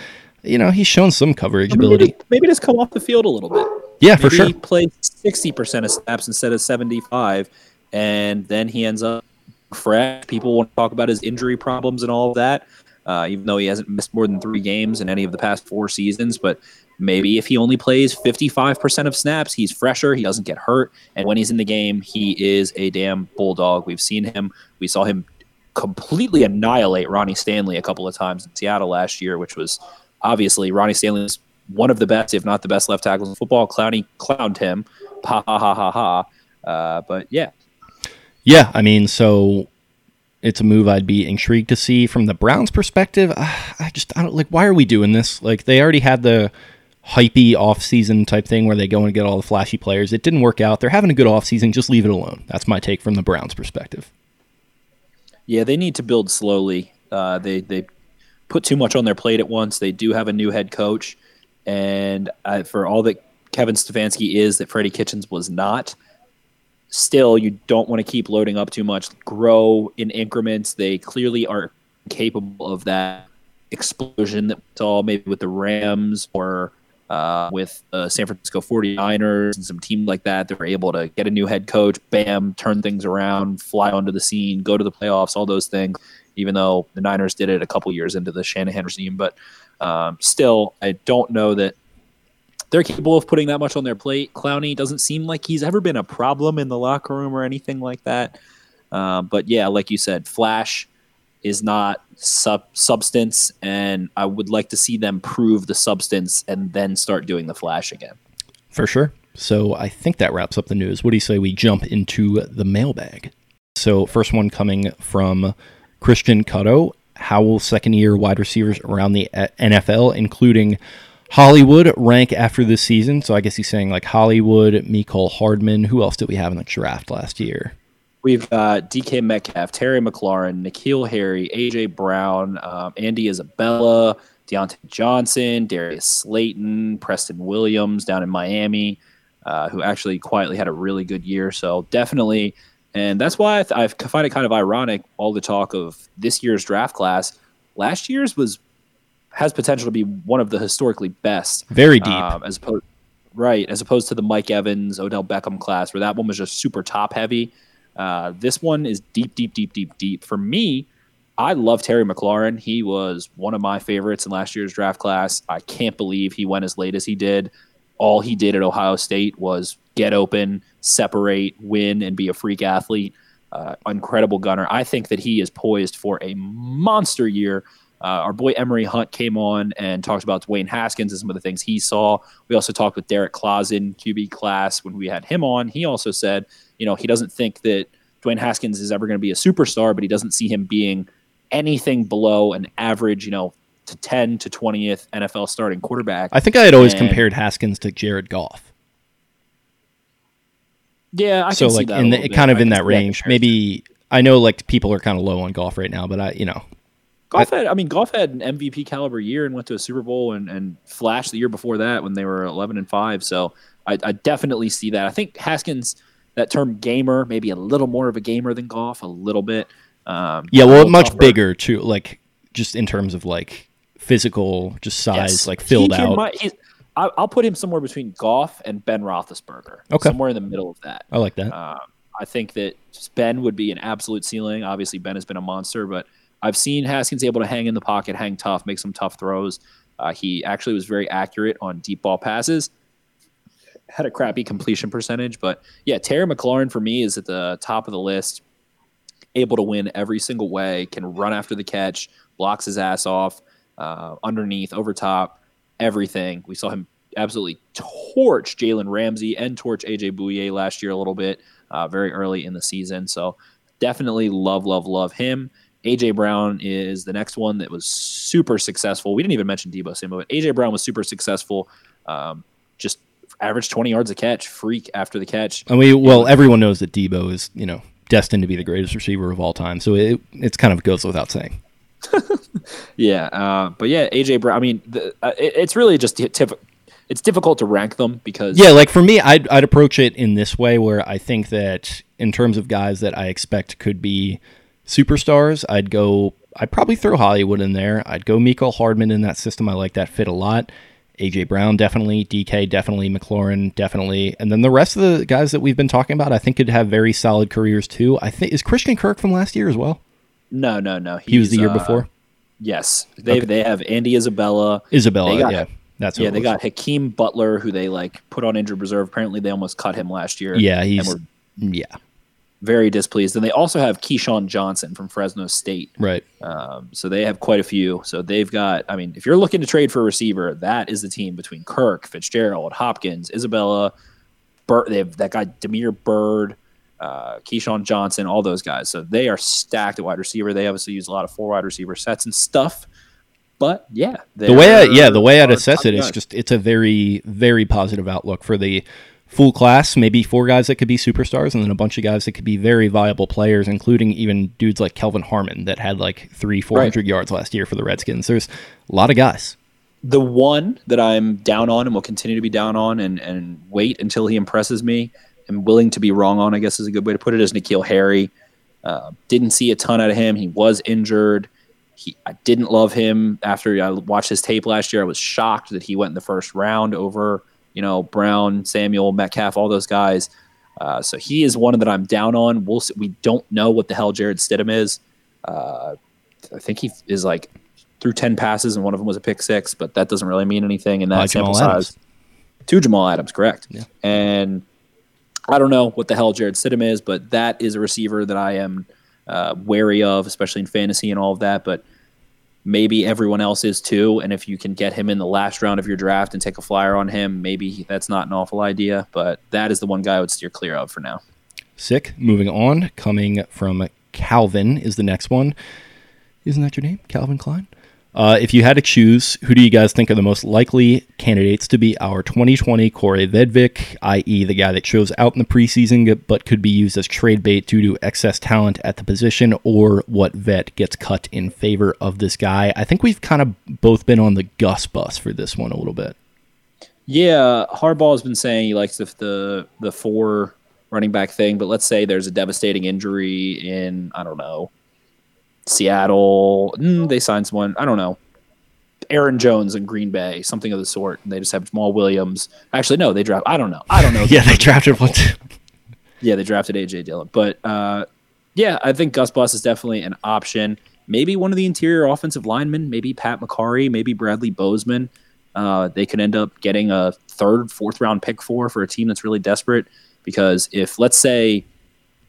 you know, he's shown some coverage maybe ability. Just, maybe just come off the field a little bit. Yeah, Maybe for sure. He played sixty percent of snaps instead of seventy-five, and then he ends up fresh. People want to talk about his injury problems and all of that, uh, even though he hasn't missed more than three games in any of the past four seasons. But maybe if he only plays fifty-five percent of snaps, he's fresher. He doesn't get hurt, and when he's in the game, he is a damn bulldog. We've seen him. We saw him completely annihilate Ronnie Stanley a couple of times in Seattle last year, which was obviously Ronnie Stanley's one of the best, if not the best, left tackles in football. Clowney clowned him. Ha ha ha ha ha. Uh, but yeah. Yeah, I mean, so it's a move I'd be intrigued to see from the Browns' perspective. I just I don't like why are we doing this? Like they already had the hypey off-season type thing where they go and get all the flashy players. It didn't work out. They're having a good off-season. Just leave it alone. That's my take from the Browns' perspective. Yeah, they need to build slowly. Uh, they they put too much on their plate at once. They do have a new head coach. And I, for all that Kevin Stefanski is that Freddie Kitchens was not, still you don't want to keep loading up too much. Grow in increments. They clearly are capable of that explosion that we saw maybe with the Rams or uh, with uh, San Francisco 49ers and some teams like that. They're able to get a new head coach, bam, turn things around, fly onto the scene, go to the playoffs, all those things. Even though the Niners did it a couple years into the Shanahan regime, but um, still, I don't know that they're capable of putting that much on their plate. Clowney doesn't seem like he's ever been a problem in the locker room or anything like that. Uh, but yeah, like you said, Flash is not sub- substance, and I would like to see them prove the substance and then start doing the Flash again. For sure. So I think that wraps up the news. What do you say we jump into the mailbag? So first one coming from Christian Cutto how will second year wide receivers around the uh, NFL, including Hollywood, rank after this season? So I guess he's saying like Hollywood, Mecole Hardman. Who else did we have in the draft last year? We've got DK Metcalf, Terry McLaurin, N'Keal Harry, AJ Brown, um, Andy Isabella, Diontae Johnson, Darius Slayton, Preston Williams down in Miami, uh, who actually quietly had a really good year. So definitely and that's why I, th- I, find it kind of ironic all the talk of this year's draft class. Last year's was has potential to be one of the historically best, very deep, um, as opposed right as opposed to the Mike Evans, Odell Beckham class, where that one was just super top heavy. Uh, this one is deep, deep, deep, deep, deep. For me, I love Terry McLaurin. He was one of my favorites in last year's draft class. I can't believe he went as late as he did. All he did at Ohio State was get open, separate, win, and be a freak athlete. Uh, incredible gunner. I think that he is poised for a monster year. Uh, our boy Emory Hunt came on and talked about Dwayne Haskins and some of the things he saw. We also talked with Derek Clausen, QB class, when we had him on. He also said, you know, he doesn't think that Dwayne Haskins is ever going to be a superstar, but he doesn't see him being anything below an average, you know, to 10 to 20th NFL starting quarterback. I think I had always And- compared Haskins to Jared Goff. yeah, I so can see like that in the, kind of I in that range. comparison. Maybe I know like people are kind of low on Goff right now, but I you know Goff had, I mean, Goff had an MVP caliber year and went to a Super Bowl and, and flashed the year before that when they were 11 and 5. So I, I definitely see that. I think Haskins, that term gamer, maybe a little more of a gamer than Goff, a little bit. Um, yeah, well, much tougher. bigger too. Like just in terms of like physical, just size, Yes. like filled He out. my- he's- I, I'll put him somewhere between Goff and Ben Roethlisberger. Okay. Somewhere in the middle of that. I like that. Um, I think that Ben would be an absolute ceiling. Obviously, Ben has been a monster, but I've seen Haskins able to hang in the pocket, hang tough, make some tough throws. Uh, he actually was very accurate on deep ball passes. Had a crappy completion percentage, but yeah, Terry McLaurin for me is at the top of the list. Able to win every single way, can run after the catch, blocks his ass off, uh, underneath, over top, everything. We saw him absolutely torch Jalen Ramsey and torch AJ Bouye last year a little bit, uh, very early in the season. So definitely love, love, love him. AJ Brown is the next one that was super successful. We didn't even mention Deebo Samuel, but AJ Brown was super successful. Um, just average 20 yards a catch, freak after the catch. I mean, well, everyone knows that Deebo is you know destined to be the greatest receiver of all time. So it it's kind of goes without saying. Yeah, uh, but yeah, AJ Brown. I mean, the, uh, it, it's really just tif- it's difficult to rank them because Yeah, like for me, I'd, I'd approach it in this way where I think that in terms of guys that I expect could be superstars, I'd go, I'd probably throw Hollywood in there. I'd go Mecole Hardman in that system. I like that fit a lot. AJ Brown, definitely. DK, definitely. McLaurin, definitely. And then the rest of the guys that we've been talking about, I think could have very solid careers too. I think, is Christian Kirk from last year as well? no, no, no. He was the year uh, before? Yes, they they have Andy Isabella. Isabella, got- yeah. That's yeah, they got Hakeem Butler, who they like put on injured reserve. Apparently, they almost cut him last year. Yeah, and he's, were yeah, very displeased. And they also have KeeSean Johnson from Fresno State. right. Um, so they have quite a few. So they've got, I mean, if you're looking to trade for a receiver, that is the team between Kirk, Fitzgerald, Hopkins, Isabella, Byrd. They have that guy Damiere Byrd, uh, KeeSean Johnson, all those guys. So they are stacked at wide receiver. They obviously use a lot of four wide receiver sets and stuff. But yeah, the way I, yeah the way I'd assess it is just it's a very very positive outlook for the full class maybe four guys that could be superstars and then a bunch of guys that could be very viable players including even dudes like Kelvin Harmon that had like three four hundred yards last year for the Redskins there's a lot of guys the one that I'm down on and will continue to be down on and, and wait until he impresses me and willing to be wrong on, I guess is a good way to put it, is N'Keal Harry. Uh, didn't see a ton out of him. He was injured. He, I didn't love him after I watched his tape last year. I was shocked that he went in the first round over, you know, Brown, Samuel, Metcalf, all those guys. Uh, so he is one that I'm down on. We'll see. We don't know what the hell Jarrett Stidham is. Uh, I think he is like threw 10 passes and one of them was a pick six, but that doesn't really mean anything in that By sample Jamal Adams. size. To Jamal Adams, correct. And I don't know what the hell Jarrett Stidham is, but that is a receiver that I am uh, wary of, especially in fantasy and all of that. But maybe everyone else is too. And if you can get him in the last round of your draft and take a flyer on him, maybe that's not an awful idea. But that is the one guy I would steer clear of for now. sick moving on coming from Calvin is the next one isn't that your name Calvin Klein uh, if you had to choose, who do you guys think are the most likely candidates to be our 2020 Kaare Vedvik, i.e., the guy that shows out in the preseason but could be used as trade bait due to excess talent at the position, or what vet gets cut in favor of this guy? I think we've kind of both been on the Gus bus for this one a little bit. Yeah, Harbaugh has been saying he likes the the, the four running back thing, but let's say there's a devastating injury in I don't know Seattle. Mm, they signed someone. I don't know. Aaron Jones in Green Bay, something of the sort. And they just have Jamaal Williams. Actually, no, they draft. I don't know. I don't know. Yeah, they drafted one. too. Yeah, they drafted AJ Dillon, but uh, yeah, I think Gus Bus is definitely an option. Maybe one of the interior offensive linemen, maybe Pat Mekari, maybe Bradley Bozeman. Uh, they could end up getting a third, fourth round pick for for a team that's really desperate. Because if let's say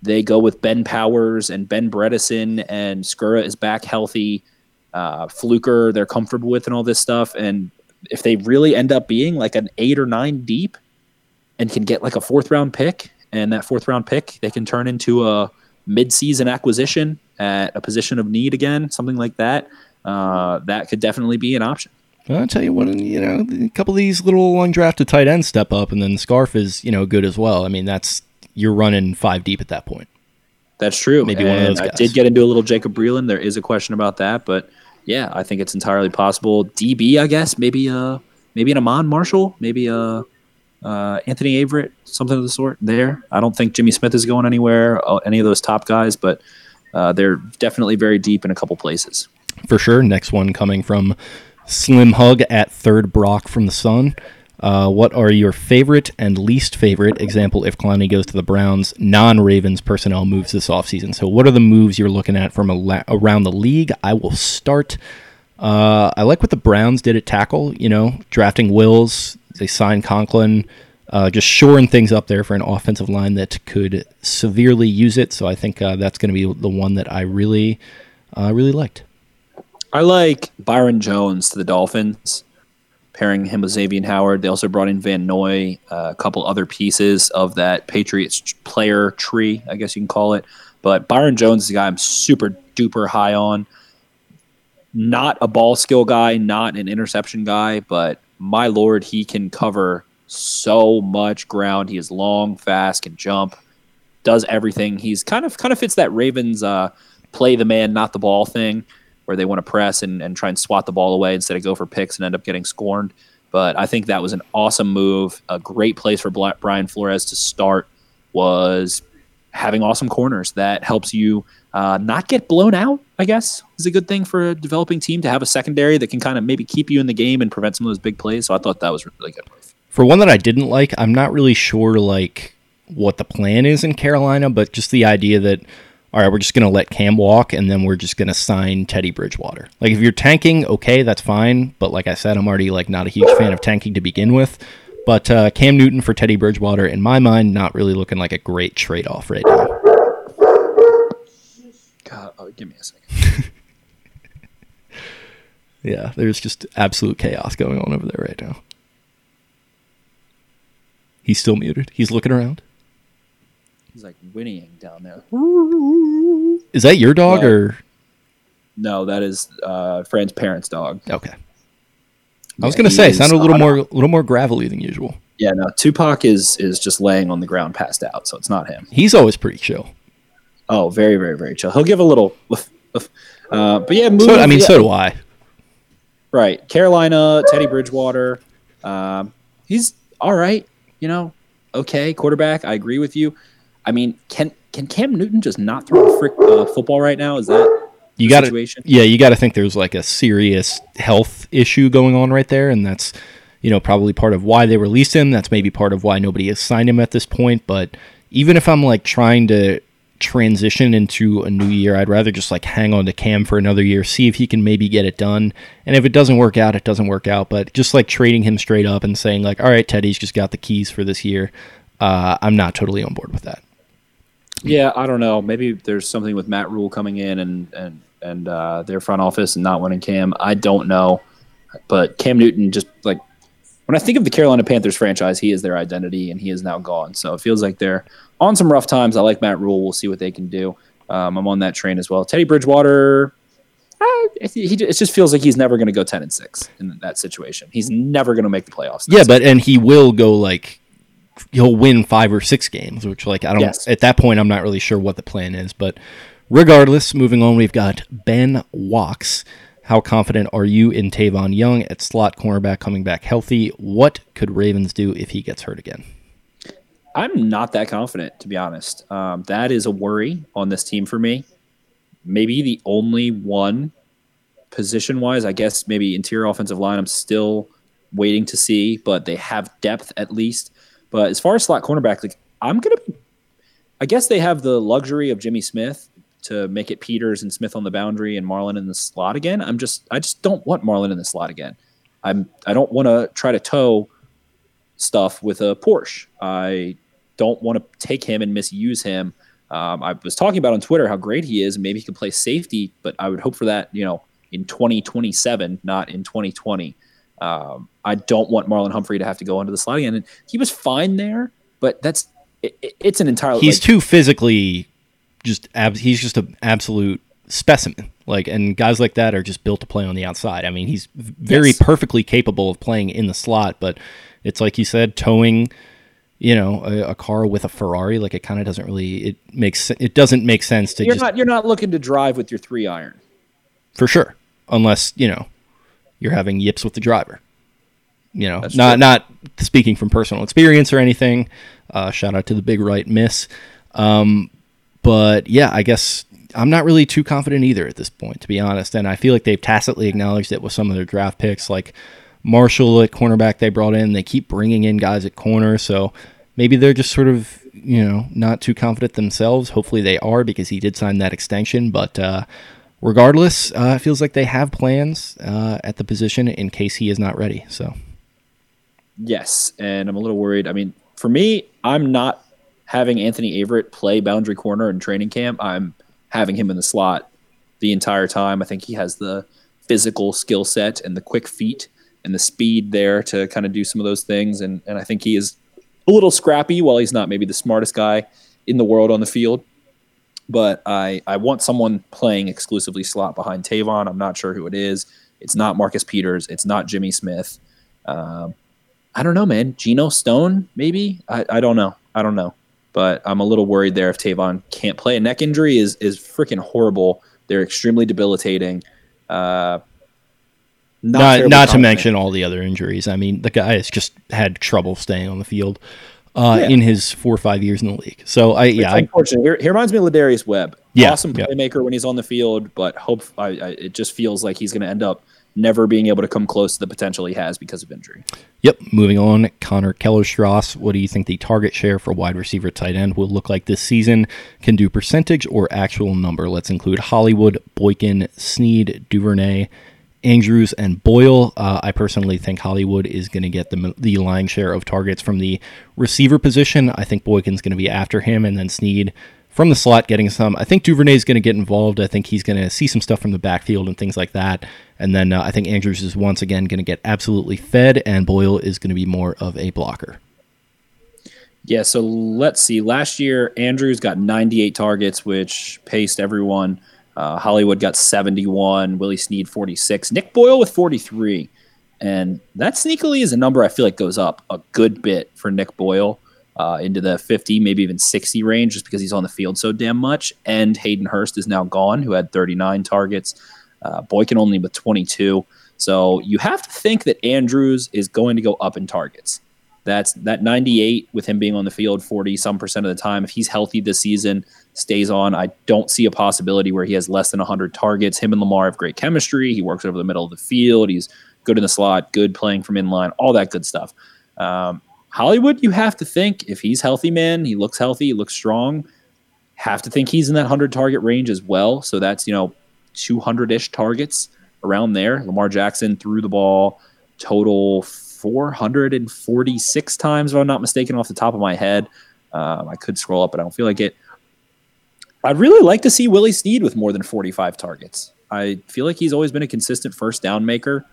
they go with Ben Powers and Ben Bredeson and Skura is back healthy, uh, Fluker they're comfortable with and all this stuff, and if they really end up being like an eight or nine deep and can get like a fourth round pick, and that fourth round pick they can turn into a mid-season acquisition at a position of need again, something like that. Uh, that could definitely be an option. I'll tell you what, you know, a couple of these little undrafted tight ends step up, and then Scarff is, you know, good as well. I mean, that's you're running five deep at that point. That's true. Maybe one of And those I did get into a little Jacob Breeland. There is a question about that, but yeah, I think it's entirely possible. DB, I guess, maybe uh maybe an Iman Marshall, maybe a uh, Anthony Averett, something of the sort. There, I don't think Jimmy Smith is going anywhere. Uh, any of those top guys, but uh, they're definitely very deep in a couple places. for sure. Next one coming from Slim Hug at third Brock from the Sun. Uh, what are your favorite and least favorite example if Clowney goes to the Browns non Ravens personnel moves this offseason? So, what are the moves you're looking at from la- around the league? I will start. Uh, I like what the Browns did at tackle. You know, drafting Wills, they signed Conklin, uh, just shoring things up there for an offensive line that could severely use it. So, I think uh, that's going to be the one that I really, uh, really liked. I like Byron Jones to the Dolphins, pairing him with Xavier Howard. They also brought in Van Noy, uh, a couple other pieces of that Patriots player tree, I guess you can call it. But Byron Jones is a guy I'm super duper high on. Not a ball skill guy, not an interception guy, but my lord, he can cover so much ground. He is long, fast, can jump, does everything. He's kind of kind of fits that Ravens uh, play the man, not the ball thing where they want to press and, and try and swat the ball away instead of go for picks and end up getting scorned. But I think that was an awesome move. A great place for Brian Flores to start was having awesome corners. That helps you uh, not get blown out, I guess, is a good thing for a developing team to have a secondary that can kind of maybe keep you in the game and prevent some of those big plays. So I thought that was really good. For one that I didn't like, I'm not really sure like what the plan is in Carolina, but just the idea that all right, we're just going to let Cam walk and then we're just going to sign Teddy Bridgewater. Like if you're tanking, okay, that's fine, but like I said, I'm already like not a huge fan of tanking to begin with. But uh, Cam Newton for Teddy Bridgewater, in my mind, not really looking like a great trade off right now. God, oh, give me a second. Yeah, there's just absolute chaos going on over there right now. He's still muted. He's looking around. Whinnying down there. Is that your dog Well, or No, that is uh, Fran's parents' dog. okay? I was Yeah, gonna say, sounded a little more, a little more gravelly than usual. Yeah, no, Tupac is is just laying on the ground, passed out, so it's not him. He's always pretty chill. Oh, very, very, very chill. He'll give a little, uh, but yeah, So I mean, so do I. right. Carolina, Teddy Bridgewater, um, he's all right. You know, okay, quarterback. I agree with you. I mean, can can Cam Newton just not throw a frick uh, football right now? Is that You got situation? yeah, you got to think there's like a serious health issue going on right there, and that's you know probably part of why they released him. That's maybe part of why nobody has signed him at this point. But even if I'm like trying to transition into a new year, I'd rather just like hang on to Cam for another year, see if he can maybe get it done. And if it doesn't work out, it doesn't work out. But just like trading him straight up and saying like, all right, Teddy's just got the keys for this year. Uh, I'm not totally on board with that. Yeah, I don't know. Maybe there's something with Matt Rhule coming in and and and uh, their front office and not winning Cam. I don't know, but Cam Newton just like when I think of the Carolina Panthers franchise, he is their identity, and he is now gone. So it feels like they're on some rough times. I like Matt Rhule. We'll see what they can do. Um, I'm on that train as well. Teddy Bridgewater. uh, he, he, it just feels like he's never going to go 10 and 6 in that situation. He's never going to make the playoffs. Yeah, but and he will go like he'll win five or six games, which like I don't Yes. at that point I'm not really sure what the plan is, but regardless, moving on, we've got Ben Walks. How confident are you in Tavon Young at slot cornerback coming back healthy? What could Ravens do if he gets hurt again? I'm not that confident, to be honest. Um, that is a worry on this team for me. Maybe the only one position wise, I guess maybe interior offensive line, I'm still waiting to see, but they have depth at least. But as far as slot cornerback, like I'm gonna I guess they have the luxury of Jimmy Smith to make it Peters and Smith on the boundary and Marlon in the slot again. I'm just I just don't want Marlon in the slot again. I'm I don't want to try to tow stuff with a Porsche. I don't want to take him and misuse him. Um, I was talking about on Twitter how great he is. Maybe he can play safety, but I would hope for that, you know, in 2027, not in 2020. Um, I don't want Marlon Humphrey to have to go into the slot again. And he was fine there, but that's it, it's an entirely. He's like, too physically, just ab- he's just an absolute specimen. Like, and guys like that are just built to play on the outside. I mean, he's very Yes. perfectly capable of playing in the slot, but it's like you said, towing, you know, a, a car with a Ferrari. Like, it kind of doesn't really. It makes it doesn't make sense to you're just not you're not looking to drive with your three iron. for sure, unless you know you're having yips with the driver. You know, That's not true. not speaking from personal experience or anything. Uh, shout out to the big right miss. Um, but yeah, I guess I'm not really too confident either at this point, to be honest. And I feel like they've tacitly acknowledged it with some of their draft picks, like Marshall at cornerback they brought in. They keep bringing in guys at corner, so maybe they're just sort of you know not too confident themselves. Hopefully they are because he did sign that extension, but. Uh, Regardless, uh, it feels like they have plans uh, at the position in case he is not ready. So Yes, and I'm a little worried. I mean, for me, I'm not having Anthony Averett play boundary corner in training camp. I'm having him in the slot the entire time. I think he has the physical skill set and the quick feet and the speed there to kind of do some of those things. And and I think he is a little scrappy while he's not maybe the smartest guy in the world on the field. But I, I want someone playing exclusively slot behind Tavon. I'm not sure who it is. It's not Marcus Peters. It's not Jimmy Smith. Um, I don't know, man. Geno Stone, maybe. I, I don't know. I don't know. But I'm a little worried there if Tavon can't play. A neck injury is is freaking horrible. They're extremely debilitating. Uh, not terribly not to mention all the other injuries. I mean, the guy has just had trouble staying on the field uh, Yeah. in his four or five years in the league. So I yeah, It's I, unfortunate. He, he reminds me of Lardarius Webb. Yeah, awesome yeah. playmaker when he's on the field, but hope I, I, it just feels like he's going to end up never being able to come close to the potential he has because of injury. Yep. Moving on, Connor Kellerstrass. What do you think the target share for wide receiver tight end will look like this season? Can do percentage or actual number. Let's include Hollywood, Boykin, Snead, Duvernay, Andrews, and Boyle. Uh, I personally think Hollywood is going to get the the lion's share of targets from the receiver position. I think Boykin's going to be after him, and then Snead from the slot getting some. I think Duvernay is going to get involved. I think he's going to see some stuff from the backfield and things like that. And then uh, I think Andrews is once again going to get absolutely fed, and Boyle is going to be more of a blocker. Yeah, so let's see. Last year, Andrews got 98 targets, which paced everyone. Uh, Hollywood got 71, Willie Snead 46, Nick Boyle with 43. And that sneakily is a number I feel like goes up a good bit for Nick Boyle uh, into the 50, maybe even 60 range, just because he's on the field so damn much. And Hayden Hurst is now gone, who had 39 targets. Uh, Boykin only with 22. So you have to think that Andrews is going to go up in targets. That's that 98 with him being on the field 40 some percent of the time. If he's healthy this season, stays on, I don't see a possibility where he has less than 100 targets. Him and Lamar have great chemistry. He works over the middle of the field. He's good in the slot, good playing from inline, all that good stuff. Um, Hollywood, you have to think if he's healthy, man, he looks healthy, he looks strong. Have to think he's in that 100 target range as well. So that's, you know, 200 ish targets around there. Lamar Jackson threw the ball total 446 times, if I'm not mistaken, off the top of my head. Um, I could scroll up, but I don't feel like it. I'd really like to see Willie Snead with more than 45 targets. I feel like he's always been a consistent first down maker.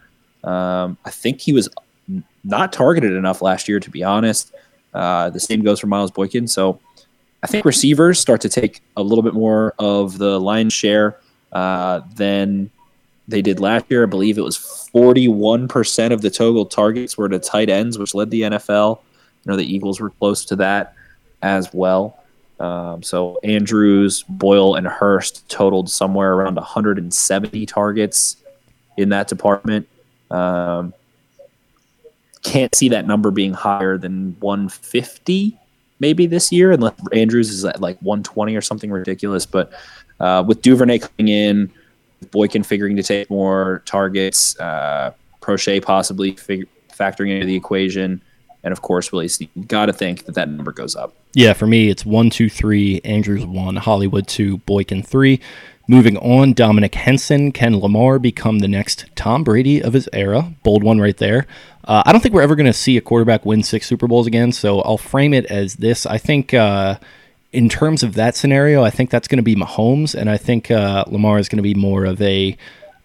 Um, I think he was not targeted enough last year, to be honest. Uh, the same goes for Miles Boykin. So I think receivers start to take a little bit more of the line share uh, than they did last year. I believe it was 41% of the total targets were to tight ends, which led the NFL. You know, the Eagles were close to that as well. Um, so Andrews, Boyle, and Hurst totaled somewhere around 170 targets in that department. Um, can't see that number being higher than 150 maybe this year, unless Andrews is at like 120 or something ridiculous. But uh, with Duvernay coming in, Boykin figuring to take more targets, uh, Proche possibly fig- factoring into the equation, and of course Willie Snead. Got to think that that number goes up. Yeah, for me, it's one, two, three. Andrews one, Hollywood two, Boykin three. Moving on, Dominic Henson. Can Lamar become the next Tom Brady of his era? Bold one right there. Uh, I don't think we're ever going to see a quarterback win six Super Bowls again, so I'll frame it as this. I think uh, in terms of that scenario, I think that's going to be Mahomes, and I think uh, Lamar is going to be more of a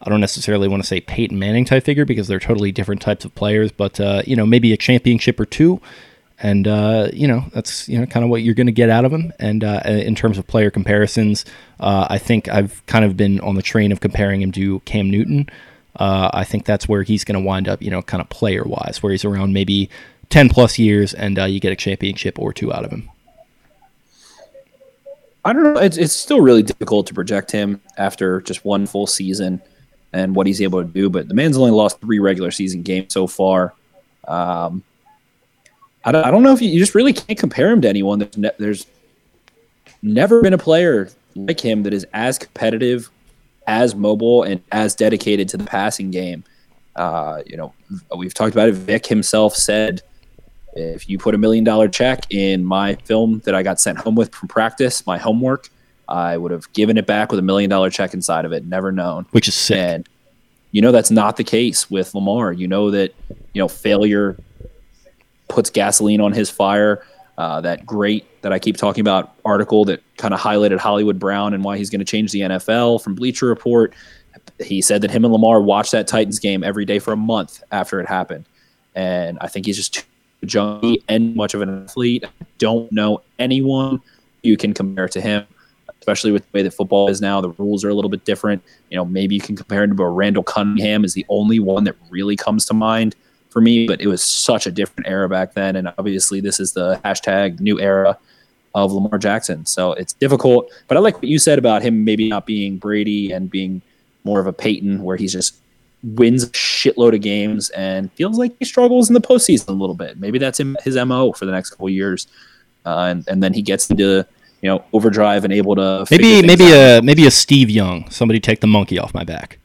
I don't necessarily want to say Peyton Manning type figure because they're totally different types of players, but uh, you know maybe a championship or two, and uh, you know that's you know kind of what you're going to get out of him. And uh, in terms of player comparisons, uh, I think I've kind of been on the train of comparing him to Cam Newton. Uh, I think that's where he's going to wind up, you know, kind of player wise, where he's around maybe ten plus years, and uh, you get a championship or two out of him. I don't know. It's, it's still really difficult to project him after just one full season and what he's able to do. But the man's only lost three regular season games so far. Um, I, don't, I don't know if you, you, just really can't compare him to anyone. There's, ne- there's never been a player like him that is as competitive, as mobile, and as dedicated to the passing game. Uh, you know, we've talked about it. Vick himself said, if you put a million dollar check in my film that I got sent home with from practice, my homework, I would have given it back with a million dollar check inside of it, never known. Which is sick. And you know that's not the case with Lamar. You know that you know failure puts gasoline on his fire. Uh, that great that I keep talking about article that kind of highlighted Hollywood Brown and why he's going to change the NFL from Bleacher Report. He said that him and Lamar watched that Titans game every day for a month after it happened, and I think he's just too junky and much of an athlete. I don't know anyone you can compare to him especially with the way that football is now. The rules are a little bit different. You know, maybe you can compare him to Randall Cunningham is the only one that really comes to mind for me, but it was such a different era back then. And obviously this is the hashtag new era of Lamar Jackson. So it's difficult, but I like what you said about him maybe not being Brady and being more of a Peyton where he's just wins a shitload of games and feels like he struggles in the postseason a little bit. Maybe that's his MO for the next couple years. Uh, and, and then he gets into you know overdrive and able to maybe maybe out. a maybe a Steve Young. Somebody take the monkey off my back.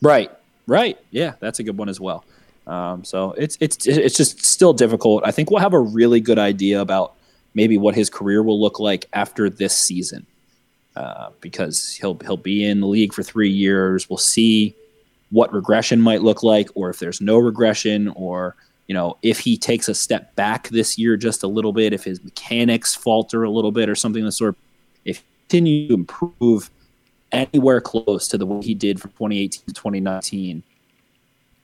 Right, right, yeah, that's a good one as well. Um, so it's it's it's just still difficult. I think we'll have a really good idea about maybe what his career will look like after this season, uh, because he'll he'll be in the league for three years. We'll see what regression might look like, or if there's no regression, or you know, if he takes a step back this year just a little bit, if his mechanics falter a little bit or something of the sort, if he continue to improve anywhere close to the way he did from 2018 to 2019,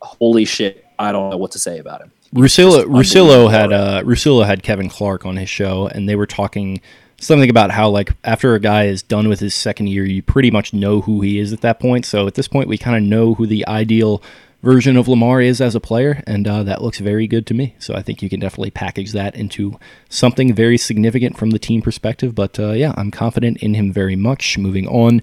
holy shit, I don't know what to say about him. Russillo, Russillo had uh, Russillo had Kevin Clark on his show, and they were talking something about how like after a guy is done with his second year, you pretty much know who he is at that point. So at this point, we kind of know who the ideal version of Lamar is as a player, and uh, that looks very good to me. So I think you can definitely package that into something very significant from the team perspective. But uh, yeah, I'm confident in him very much. Moving on.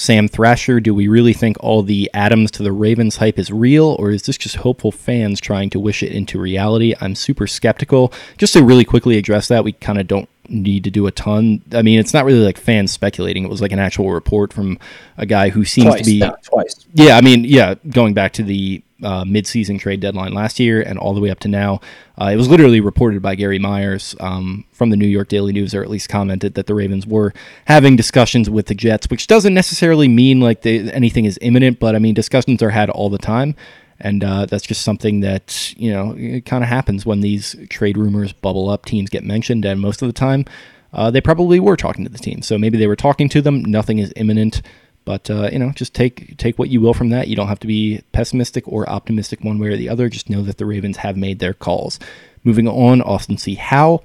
Sam Thrasher, do we really think all the Adams to the Ravens hype is real, or is this just hopeful fans trying to wish it into reality? I'm super skeptical. Just to really quickly address that, we kind of don't need to do a ton. I mean, it's not really like fans speculating. It was like an actual report from a guy who seems twice, to be twice. Yeah, I mean, yeah, going back to the uh, mid-season trade deadline last year and all the way up to now, uh, it was literally reported by Gary Myers um, from the New York Daily News, or at least commented that the Ravens were having discussions with the Jets, which doesn't necessarily mean like they, anything is imminent, but I mean discussions are had all the time. And uh, that's just something that, you know, it kind of happens when these trade rumors bubble up. Teams get mentioned, and most of the time, uh, they probably were talking to the team. So maybe they were talking to them. Nothing is imminent. But uh, you know, just take take what you will from that. You don't have to be pessimistic or optimistic one way or the other. Just know that the Ravens have made their calls. Moving on, Austin C. Howe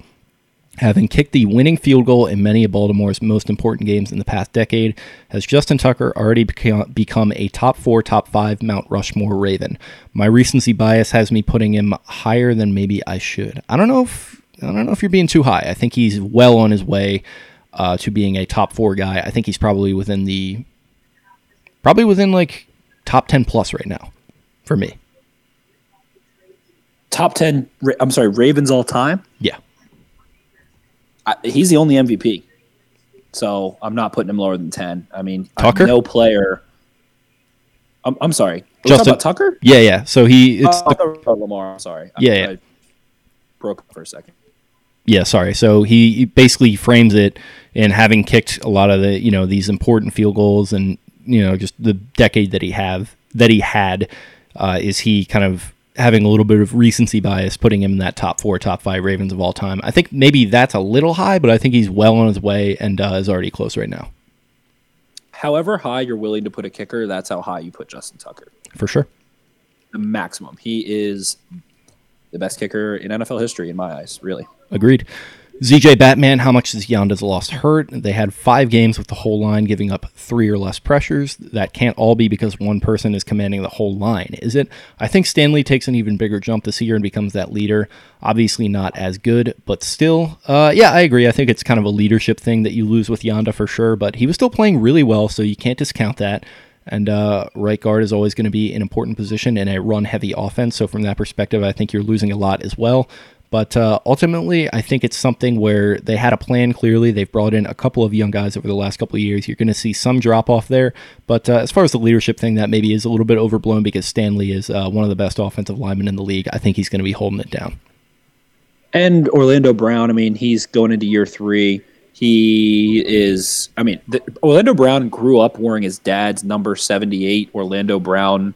Having kicked the winning field goal in many of Baltimore's most important games in the past decade, has Justin Tucker already become a top four, top five Mount Rushmore Raven? My recency bias has me putting him higher than maybe I should. I don't know if I don't know if you're being too high. I think he's well on his way uh, to being a top four guy. I think he's probably within the probably within like top ten plus right now for me. Top ten. I'm sorry, Ravens all time. Yeah. I, he's the only MVP. So I'm not putting him lower than 10. I mean, Tucker? no player. I'm, I'm sorry. Justin Tucker? Yeah, yeah. So he it's uh, the, Lamar. I'm sorry. Yeah, I, yeah. I broke up for a second. Yeah, sorry. So he he basically frames it in having kicked a lot of the you know these important field goals and you know just the decade that he have that he had uh, is he kind of having a little bit of recency bias, putting him in that top four, top five Ravens of all time. I think maybe that's a little high, but I think he's well on his way and uh, is already close right now. However high you're willing to put a kicker, that's how high you put Justin Tucker. For sure. The maximum. He is the best kicker in NFL history, in my eyes, really. Agreed. ZJ Batman, how much does Yanda's loss hurt? They had five games with the whole line giving up three or less pressures. That can't all be because one person is commanding the whole line, is it? I think Stanley takes an even bigger jump this year and becomes that leader. Obviously not as good, but still, uh, yeah, I agree. I think it's kind of a leadership thing that you lose with Yanda for sure, but he was still playing really well, so you can't discount that. And uh, right guard is always going to be an important position in a run heavy offense. So, from that perspective, I think you're losing a lot as well. But uh, ultimately, I think it's something where they had a plan clearly. They've brought in a couple of young guys over the last couple of years. You're going to see some drop off there. But uh, as far as the leadership thing, that maybe is a little bit overblown because Stanley is uh, one of the best offensive linemen in the league. I think he's going to be holding it down. And Orlando Brown, I mean, he's going into year three. He is, I mean, the, Orlando Brown grew up wearing his dad's number 78 Orlando Brown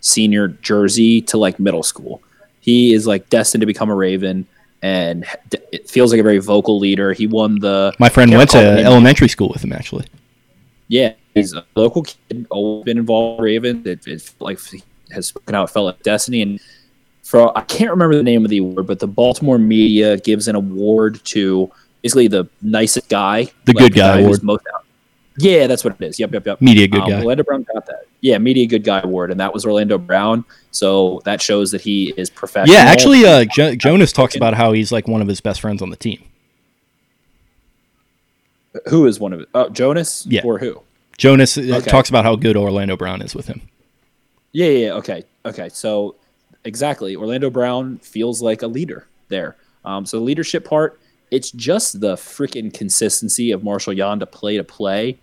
senior jersey to like middle school he is like destined to become a Raven, and it feels like a very vocal leader. He won the. My friend went to elementary school with him actually. Yeah, he's a local kid, always been involved in Raven. It, it like has spoken out, felt like destiny, and for I can't remember the name of the award, but the Baltimore media gives an award to basically the nicest guy, the like good guy, guy award. Most out. Yeah, that's what it is. Yep, yep, yep. Media good um, guy. Orlando Brown got that. Yeah, media good guy award, and that was Orlando Brown. So that shows that he is professional. Yeah, actually, uh, jo- Jonas talks about how he's like one of his best friends on the team. Who is one of it? Oh, Jonas. Yeah. Or who? Jonas uh, okay. talks about how good Orlando Brown is with him. Yeah, yeah. Okay. Okay. So exactly, Orlando Brown feels like a leader there. Um, so the leadership part it's just the freaking consistency of Marshall Yanda play to play.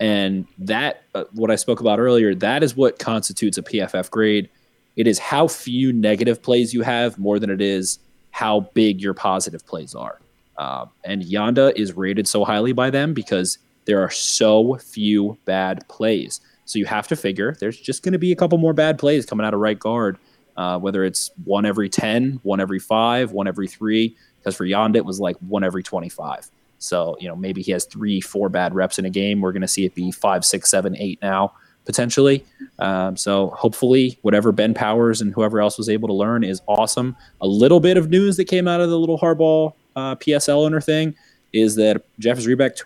And that, uh, what I spoke about earlier, that is what constitutes a PFF grade. It is how few negative plays you have more than it is how big your positive plays are. Uh, and Yanda is rated so highly by them because there are so few bad plays. So you have to figure there's just going to be a couple more bad plays coming out of right guard, uh, whether it's one every 10, one every five, one every three because for Yanda it was like one every 25. So, you know, maybe he has three, four bad reps in a game. We're going to see it be five, six, seven, eight now, potentially. Um, so, hopefully, whatever Ben Powers and whoever else was able to learn is awesome. A little bit of news that came out of the little Harbaugh uh, PSL owner thing is that Jeff Zrebiec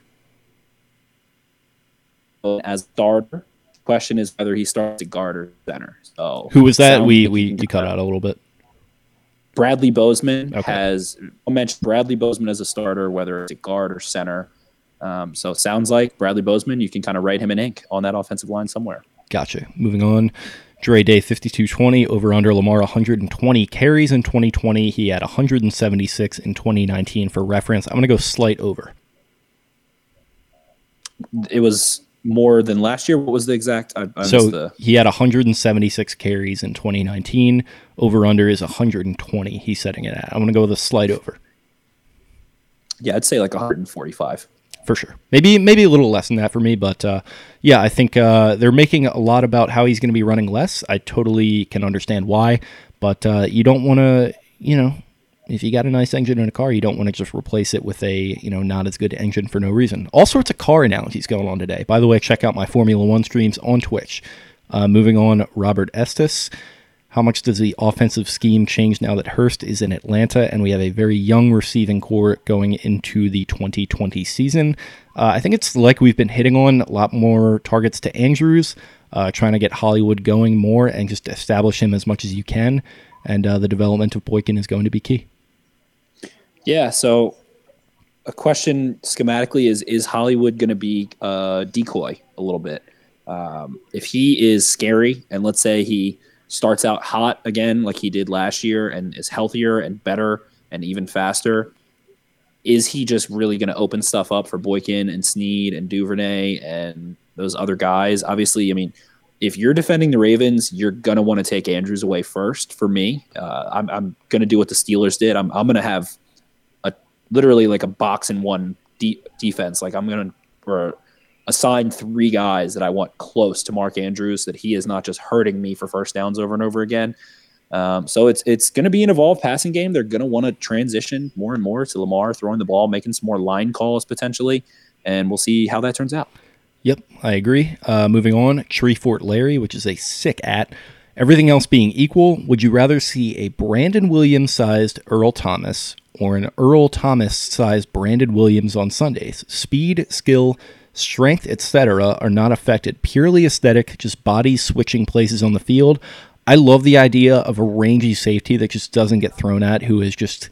as starter. Question is whether he starts at guard or center. So, who was that? We we you cut out a little bit. Bradley Bozeman okay. has I mentioned Bradley Bozeman as a starter, whether it's a guard or center. Um, so it sounds like Bradley Bozeman, you can kind of write him in ink on that offensive line somewhere. Gotcha. Moving on. Dre Day 5220 over under Lamar 120 carries in 2020. He had 176 in 2019 for reference. I'm going to go slight over. It was more than last year. What was the exact? I, I so the... he had 176 carries in 2019. Over under is 120. He's setting it at. I'm going to go with a slight over. Yeah, I'd say like 145 for sure. Maybe maybe a little less than that for me, but uh, yeah, I think uh, they're making a lot about how he's going to be running less. I totally can understand why, but uh, you don't want to, you know, if you got a nice engine in a car, you don't want to just replace it with a you know not as good engine for no reason. All sorts of car analogies going on today. By the way, check out my Formula One streams on Twitch. Uh, moving on, Robert Estes. How much does the offensive scheme change now that Hurst is in Atlanta and we have a very young receiving corps going into the 2020 season? Uh, I think it's like we've been hitting on a lot more targets to Andrews, uh, trying to get Hollywood going more and just establish him as much as you can. And uh, the development of Boykin is going to be key. Yeah. So a question schematically is is Hollywood going to be a decoy a little bit? Um, if he is scary, and let's say he starts out hot again like he did last year, and is healthier and better and even faster, is he just really going to open stuff up for Boykin and Snead and Duvernay and those other guys? Obviously, I mean, if you're defending the Ravens, you're going to want to take Andrews away first. For me, uh, I'm, I'm going to do what the Steelers did. I'm, I'm going to have literally like a box and one de- defense. Like I'm gonna or assign three guys that I want close to Mark Andrews, that he is not just hurting me for first downs over and over again. Um, so it's it's going to be an evolved passing game. They're going to want to transition more and more to Lamar throwing the ball, making some more line calls potentially, and we'll see how that turns out. Yep, I agree. Uh, moving on, Treefort Larry, which is a sick at. Everything else being equal, would you rather see a Brandon Williams sized Earl Thomas or an Earl Thomas sized Brandon Williams on Sundays? Speed, skill, strength, etc., are not affected. Purely aesthetic, just bodies switching places on the field. I love the idea of a rangy safety that just doesn't get thrown at, who is just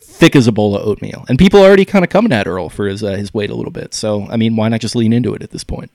thick as a bowl of oatmeal. And people are already kind of coming at Earl for his uh, his weight a little bit. So I mean, why not just lean into it at this point?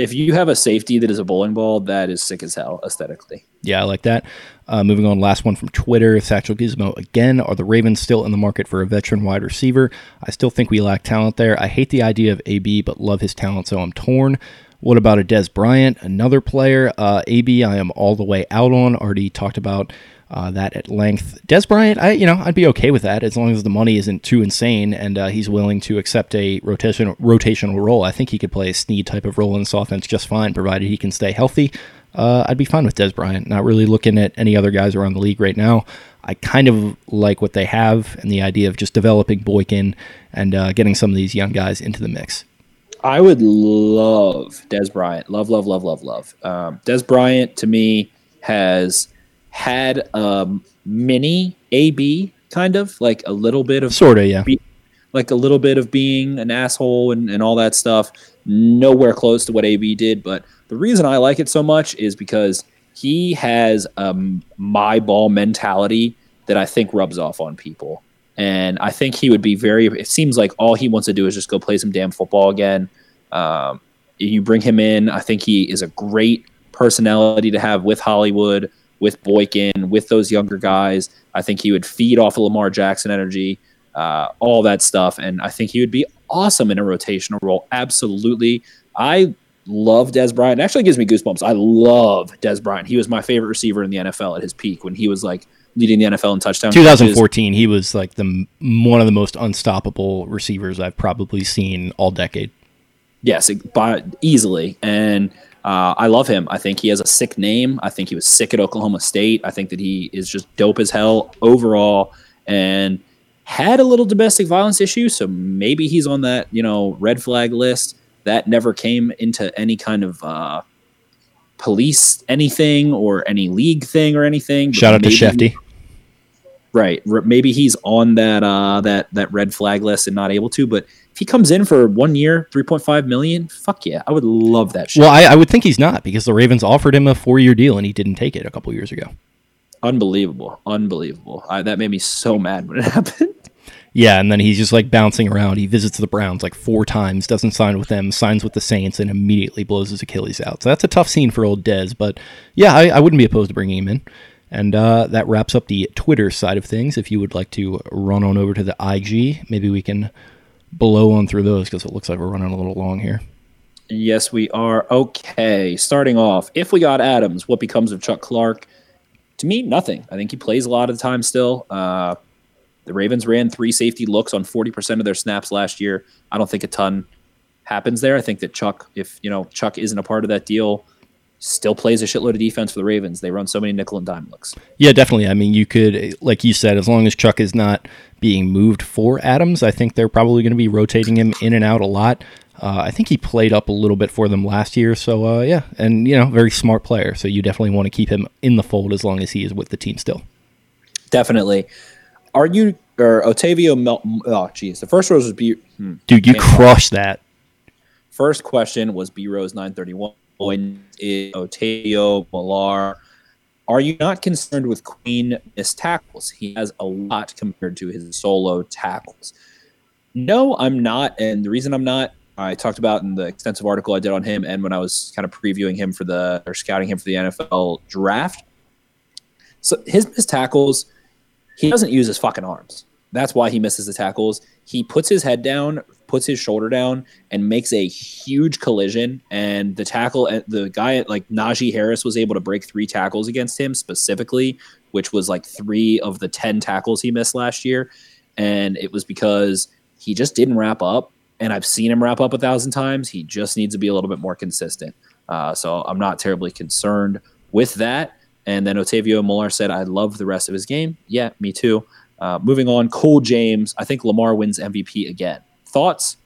If you have a safety that is a bowling ball, that is sick as hell aesthetically. Yeah, I like that. Uh, moving on, last one from Twitter. Satchel Gizmo again. Are the Ravens still in the market for a veteran wide receiver? I still think we lack talent there. I hate the idea of AB, but love his talent, so I'm torn. What about a Dez Bryant, another player? Uh, AB, I am all the way out on. Already talked about uh, that at length. Dez Bryant, I you know I'd be okay with that as long as the money isn't too insane and uh, he's willing to accept a rotation rotational role. I think he could play a Snead type of role in this offense just fine, provided he can stay healthy. Uh, I'd be fine with Dez Bryant. Not really looking at any other guys around the league right now. I kind of like what they have and the idea of just developing Boykin and uh, getting some of these young guys into the mix. I would love Dez Bryant. Love, love, love, love, love. Um, Dez Bryant to me has had a mini AB kind of like a little bit of sort of yeah, be, like a little bit of being an asshole and, and all that stuff. Nowhere close to what AB did, but the reason I like it so much is because he has a my ball mentality that I think rubs off on people. And I think he would be very. It seems like all he wants to do is just go play some damn football again. Um, you bring him in. I think he is a great personality to have with Hollywood with Boykin, with those younger guys. I think he would feed off of Lamar Jackson energy, uh, all that stuff. And I think he would be awesome in a rotational role. Absolutely. I love Dez Bryant. It actually gives me goosebumps. I love Dez Bryant. He was my favorite receiver in the NFL at his peak when he was like leading the NFL in touchdowns. 2014, he was like the one of the most unstoppable receivers I've probably seen all decade. Yes, by, easily. And uh, I love him. I think he has a sick name. I think he was sick at Oklahoma State. I think that he is just dope as hell overall and had a little domestic violence issue. So maybe he's on that, you know, red flag list. That never came into any kind of uh, police anything or any league thing or anything. Shout out to Shefty. Right. Maybe he's on that uh, that that red flag list and not able to, but if he comes in for one year, three point five million, fuck yeah, I would love that. Shit. Well, I, I, would think he's not because the Ravens offered him a four year deal and he didn't take it a couple years ago. Unbelievable, unbelievable. I, that made me so mad when it happened. Yeah, and then he's just like bouncing around. He visits the Browns like four times, doesn't sign with them, signs with the Saints, and immediately blows his Achilles out. So that's a tough scene for old Dez. But yeah, I, I wouldn't be opposed to bringing him in. And uh, that wraps up the Twitter side of things. If you would like to run on over to the IG, maybe we can blow on through those because it looks like we're running a little long here. Yes, we are. Okay, starting off, if we got Adams, what becomes of Chuck Clark? To me, nothing. I think he plays a lot of the time still. Uh, the Ravens ran three safety looks on 40% of their snaps last year. I don't think a ton happens there. I think that Chuck, if you know Chuck isn't a part of that deal, still plays a shitload of defense for the Ravens. They run so many nickel and dime looks. Yeah, definitely. I mean, you could, like you said, as long as Chuck is not being moved for Adams, I think they're probably going to be rotating him in and out a lot. Uh, I think he played up a little bit for them last year. So, uh, yeah, and, you know, very smart player. So, you definitely want to keep him in the fold as long as he is with the team still. Definitely. Are you, or Otavio Mel, oh, geez, the first rose was B. Hmm, Dude, you crushed that. First question was B Rose 931 and Otavio, Millar. Are you not concerned with Queen missed tackles? He has a lot compared to his solo tackles. No, I'm not. And the reason I'm not, I talked about in the extensive article I did on him and when I was kind of previewing him for the, or scouting him for the NFL draft. So his missed tackles, he doesn't use his fucking arms. That's why he misses the tackles. He puts his head down, puts his shoulder down, and makes a huge collision. And the tackle, uh, the guy like Najee Harris was able to break three tackles against him specifically, which was like three of the 10 tackles he missed last year. and it was because he just didn't wrap up. And I've seen him wrap up a thousand times. He just needs to be a little bit more consistent. Uh, so I'm not terribly concerned with that. And then Otavio Molar said, I love the rest of his game. Yeah, me too. Uh, moving on, Cole James. I think Lamar wins MVP again. Thoughts?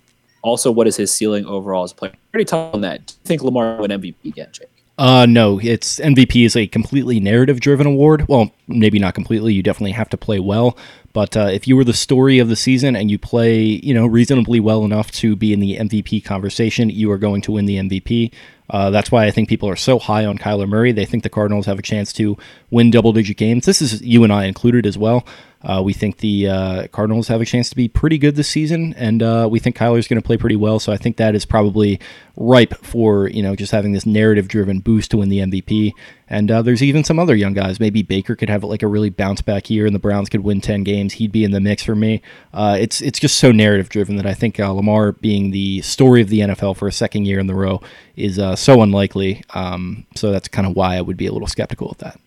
Also, what is his ceiling overall as a player? Pretty tough on that. Do you think Lamar win MVP again, Jake? Uh, no, it's MVP is a completely narrative driven award. Well, maybe not completely. You definitely have to play well. But uh, if you were the story of the season and you play, you know, reasonably well enough to be in the MVP conversation, you are going to win the MVP. Uh, that's why I think people are so high on Kyler Murray. They think the Cardinals have a chance to win double digit games. This is you and I included as well. Uh, we think the uh, Cardinals have a chance to be pretty good this season, and uh, we think Kyler's going to play pretty well. So I think that is probably ripe for you know just having this narrative driven boost to win the MVP. And uh, there's even some other young guys. Maybe Baker could have like a really bounce back year, and the Browns could win ten games. He'd be in the mix for me. Uh, it's it's just so narrative driven that I think uh, Lamar being the story of the NFL for a second year in the row is so unlikely. Um, so that's kind of why I would be a little skeptical of that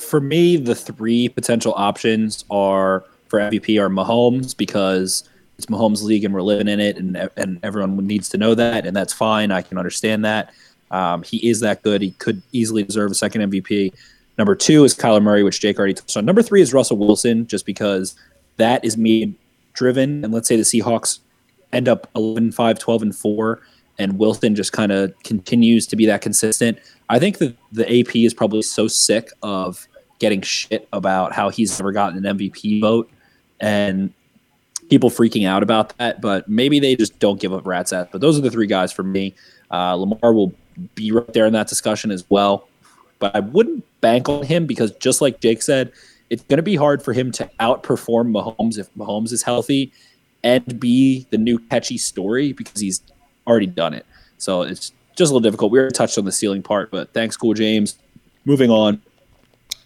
for me, the three potential options are for MVP are Mahomes because it's Mahomes' league and we're living in it, and and everyone needs to know that, and that's fine. I can understand that. Um, he is that good. He could easily deserve a second MVP. Number two is Kyler Murray, which Jake already touched on. Number three is Russell Wilson, just because that is me driven. And let's say the Seahawks end up 11 5, 12 and 4, and Wilson just kind of continues to be that consistent. I think that the AP is probably so sick of getting shit about how he's never gotten an MVP vote and people freaking out about that. But maybe they just don't give up rat's ass. But those are the three guys for me. Uh, Lamar will be right there in that discussion as well. But I wouldn't bank on him because just like Jake said, it's going to be hard for him to outperform Mahomes if Mahomes is healthy and be the new catchy story because he's already done it. So it's just a little difficult. We already touched on the ceiling part, but thanks, Cool James. Moving on.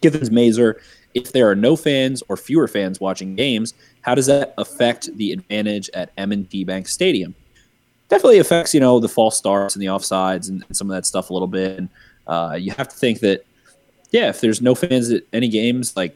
Givens Mazer, if there are no fans or fewer fans watching games, how does that affect the advantage at M&T Bank Stadium? Definitely affects, you know, the false starts and the offsides and, some of that stuff a little bit. And uh, you have to think that, yeah, if there's no fans at any games, like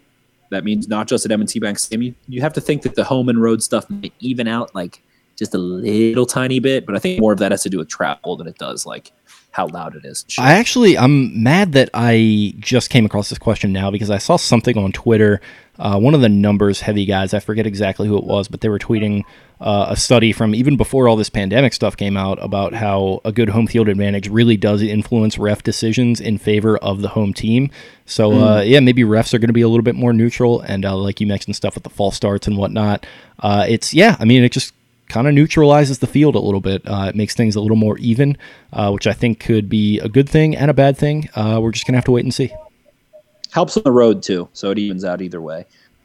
that means not just at M&T Bank Stadium. You, you have to think that the home and road stuff might even out like just a little tiny bit. But I think more of that has to do with travel than it does like how loud it is. I actually, I'm mad that I just came across this question now because I saw something on Twitter. Uh, one of the numbers heavy guys, I forget exactly who it was, but they were tweeting uh, a study from even before all this pandemic stuff came out about how a good home field advantage really does influence ref decisions in favor of the home team. So, mm. uh, yeah, maybe refs are going to be a little bit more neutral. And uh, like you mentioned, stuff with the false starts and whatnot. Uh, it's, yeah, I mean, it just kind of neutralizes the field a little bit. Uh, it makes things a little more even, uh, which I think could be a good thing and a bad thing. Uh, we're just gonna have to wait and see. Helps on the road too, so it evens out either way.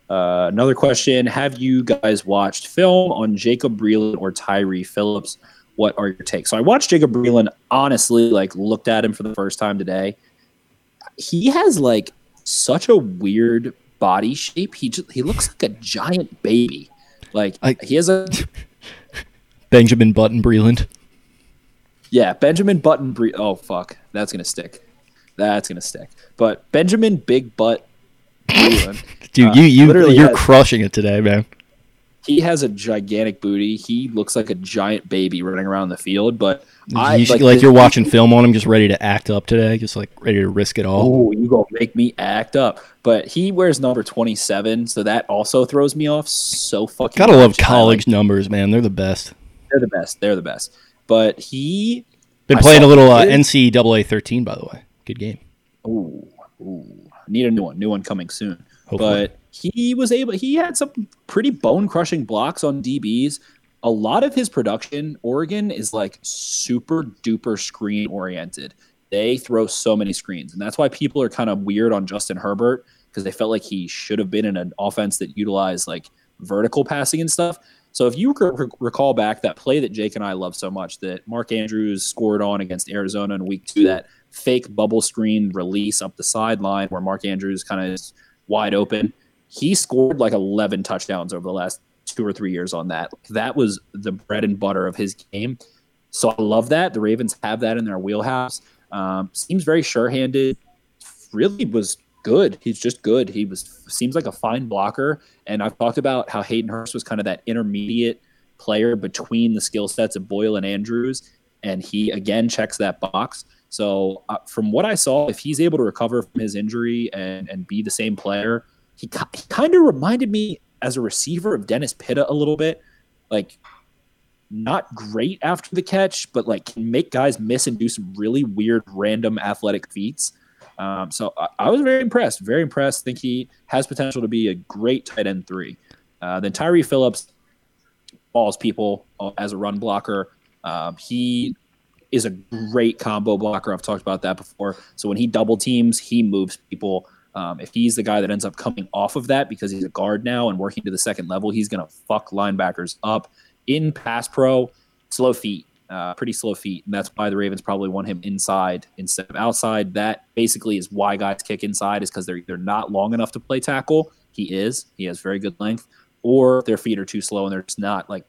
Uh, another question: Have you guys watched film on Jacob Breeland or Tyre Phillips? What are your takes? So I watched Jacob Breeland. Honestly, like looked at him for the first time today. He has like such a weird body shape. He just, he looks like a giant baby. Like I, he has a Benjamin Button Breeland. Yeah, Benjamin Button Bre- Oh fuck, that's gonna stick. That's gonna stick. But Benjamin Big Butt Breeland. Dude, uh, you you you're has, crushing it today, man. He has a gigantic booty. He looks like a giant baby running around the field. But I you, like, like you're watching film on him, just ready to act up today, just like ready to risk it all. Oh, you gonna make me act up? But he wears number 27, so that also throws me off so fucking. Gotta love college like, numbers, man. They're the best. They're the best. They're the best. But he been playing a little uh, NCAA 13, by the way. Good game. Ooh, ooh. Need a new one. New one coming soon. Hopefully. But he was able. He had some pretty bone crushing blocks on DBs. A lot of his production, Oregon, is like super duper screen oriented. They throw so many screens, and that's why people are kind of weird on Justin Herbert because they felt like he should have been in an offense that utilized like vertical passing and stuff. So if you recall back that play that Jake and I love so much that Mark Andrews scored on against Arizona in week two, that fake bubble screen release up the sideline where Mark Andrews kind of is wide open. He scored like 11 touchdowns over the last two or three years on that. That was the bread and butter of his game. So I love that. The Ravens have that in their wheelhouse. Um, seems very sure handed. Really was good. He's just good. He was seems like a fine blocker. And I've talked about how Hayden Hurst was kind of that intermediate player between the skill sets of Boyle and Andrews, and he again checks that box. So uh, from what I saw, if he's able to recover from his injury and and be the same player, he, he kind of reminded me as a receiver of Dennis Pitta a little bit, like not great after the catch, but like can make guys miss and do some really weird, random athletic feats. Um, so I, I, was very impressed, very impressed. Think he has potential to be a great tight end three. Uh, then Tyre Phillips balls people uh, as a run blocker. Um, he is a great combo blocker. I've talked about that before. So when he double teams, he moves people. Um, if he's the guy that ends up coming off of that because he's a guard now and working to the second level, he's going to fuck linebackers up in pass pro. Slow feet, uh, pretty slow feet, and that's why the Ravens probably want him inside instead of outside. That basically is why guys kick inside is because they're they're not long enough to play tackle. He is. He has very good length, or their feet are too slow and they're just not like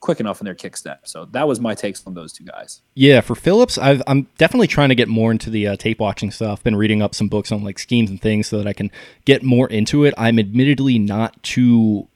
quick enough in their kick step. So that was my takes on those two guys. Yeah, for Phillips, i am definitely trying to get more into the uh, tape watching stuff. Been reading up some books on like schemes and things so that I can get more into it. I'm admittedly not too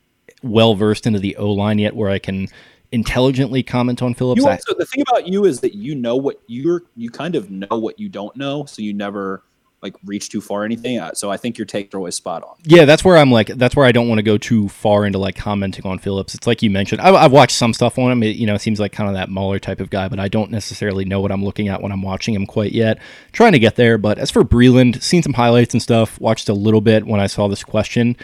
well versed into the O line yet, where I can intelligently comment on Phillips. You also, the thing about you is that you know what you're you kind of know what you don't know, so you never like reach too far or anything. Uh, so I think your takes are always spot on. Yeah, that's where I'm like, that's where I don't want to go too far into like commenting on Phillips. It's like you mentioned, I, have watched some stuff on him. It, you know, seems like kind of that Mueller type of guy, but I don't necessarily know what I'm looking at when I'm watching him quite yet. Trying to get there. But as for Breeland, seen some highlights and stuff, watched a little bit when I saw this question.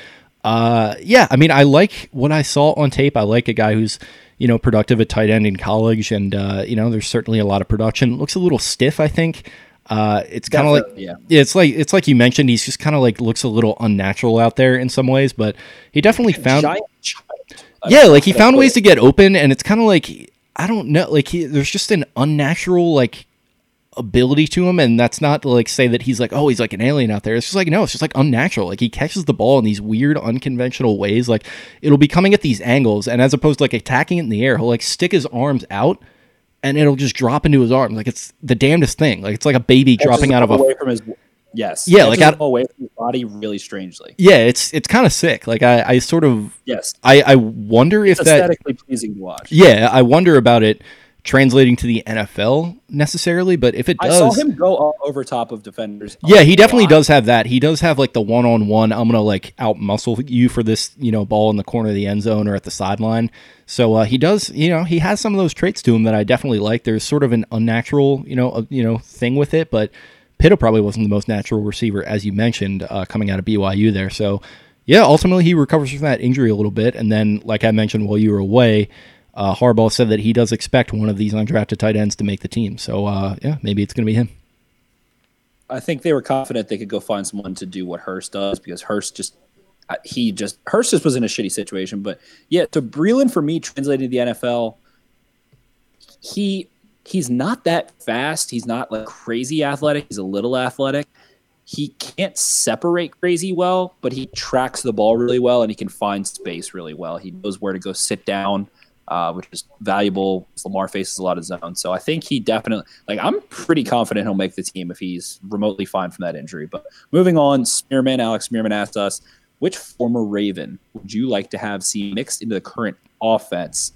Uh, yeah, I mean, I like what I saw on tape. I like a guy who's, you know, productive at tight end in college, and uh, you know, there's certainly a lot of production. Looks a little stiff, I think. Uh, it's kind of like yeah. it's like it's like you mentioned. He's just kind of like looks a little unnatural out there in some ways, but he definitely found. Yeah, like he found ways to get open, and it's kind of like I don't know, like he, there's just an unnatural like ability to him, and that's not to like say that he's like oh he's like an alien out there. It's just like no, it's just like unnatural. Like he catches the ball in these weird, unconventional ways. Like it'll be coming at these angles, and as opposed to like attacking it in the air, he'll like stick his arms out and it'll just drop into his arm. Like it's the damnedest thing. Like it's like a baby dropping out of a from his yes, yeah, like out away from his body really strangely. Yeah, it's it's kind of sick. Like I, I sort of yes, I I wonder if it's aesthetically that, pleasing to watch. Yeah, I wonder about it translating to the NFL necessarily, but if it does, I saw him go over top of defenders. Yeah, he definitely does have that. He does have like the one on one. I'm gonna like out muscle you for this, you know, ball in the corner of the end zone or at the sideline. So uh, he does, you know, he has some of those traits to him that I definitely like. There's sort of an unnatural, you know, uh, you know, thing with it, but Pitta probably wasn't the most natural receiver as you mentioned uh, coming out of BYU there. So yeah, ultimately he recovers from that injury a little bit, and then like I mentioned while you were away uh, Harbaugh said that he does expect one of these undrafted tight ends to make the team. So uh, yeah, maybe it's going to be him. I think they were confident they could go find someone to do what Hurst does because Hurst just uh, he just Hurst just was in a shitty situation. But yeah, to Breeland for me translated to the NFL, he he's not that fast. He's not like crazy athletic. He's a little athletic. He can't separate crazy well, but he tracks the ball really well and he can find space really well. He knows where to go sit down uh, which is valuable. Lamar faces a lot of zone, so I think he definitely like. I'm pretty confident he'll make the team if he's remotely fine from that injury. But moving on, Spearman Alex Spearman asked us, which former Raven would you like to have see mixed into the current offense?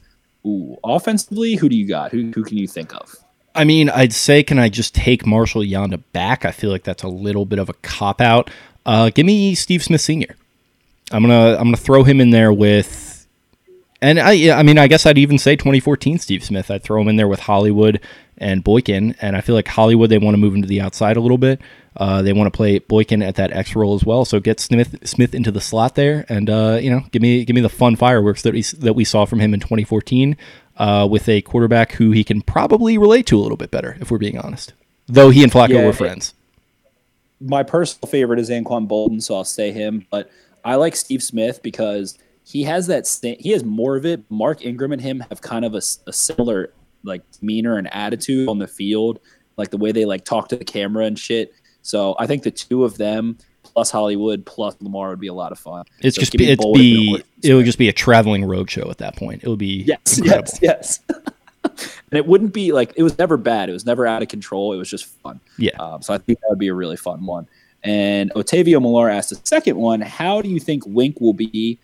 Ooh, offensively, who do you got? Who who can you think of? I mean, I'd say, can I just take Marshall Yanda back? I feel like that's a little bit of a cop out. Uh, give me Steve Smith Sr. I'm gonna I'm gonna throw him in there with and I, I mean, I guess I'd even say 2014 Steve Smith. I'd throw him in there with Hollywood and Boykin, and I feel like Hollywood they want to move him to the outside a little bit. Uh, they want to play Boykin at that X role as well. So get Smith Smith into the slot there, and uh, you know, give me give me the fun fireworks that we that we saw from him in 2014 uh, with a quarterback who he can probably relate to a little bit better, if we're being honest. Though he and Flacco yeah, were friends. My personal favorite is Anquan Boldin, so I'll say him. But I like Steve Smith because he has that st- he has more of it. Mark Ingram and him have kind of a, a similar like demeanor and attitude on the field, like the way they like talk to the camera and shit. So I think the two of them plus Hollywood plus Lamar would be a lot of fun. It's so just be, it's be it would just be a traveling road show at that point. It would be yes, incredible. yes, yes. and it wouldn't be like it was never bad. It was never out of control. It was just fun. Yeah. Um, so I think that would be a really fun one. And Otavio Millar asked the second one: How do you think Wink will be?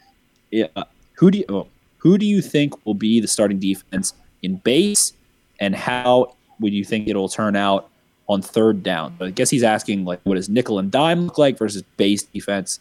Uh, who do you oh, who do you think will be the starting defense in base, and how would you think it'll turn out on third down? But I guess he's asking like, what does nickel and dime look like versus base defense?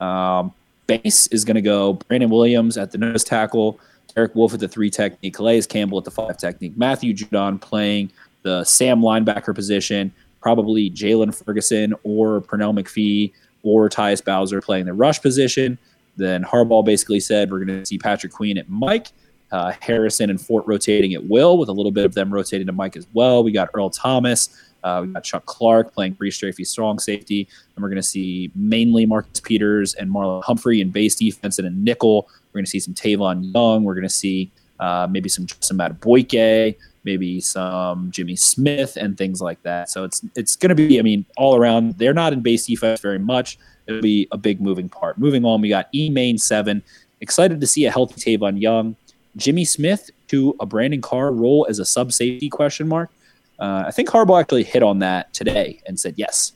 Um, base is going to go Brandon Williams at the nose tackle, Eric Wolfe at the three technique, Calais Campbell at the five technique, Matthew Judon playing the Sam linebacker position, probably Jaylon Ferguson or Pernell McPhee or Tyus Bowser playing the rush position. Then Harbaugh basically said we're going to see Patrick Queen at Mike, uh, Harrison and Fort rotating at will, with a little bit of them rotating to Mike as well. We got Earl Thomas. Uh, we got Chuck Clark playing free strafey strong safety. And we're going to see mainly Marcus Peters and Marlon Humphrey in base defense and a nickel. We're going to see some Tavon Young. We're going to see uh, maybe some Justin Madubuike, maybe some Jimmy Smith and things like that. So it's it's going to be, I mean, all around. They're not in base defense very much. It'll be a big moving part. Moving on, we got E main seven. Excited to see a healthy Tavon Young. Jimmy Smith to a Brandon Carr role as a sub safety question mark. Uh, I think Harbaugh actually hit on that today and said yes.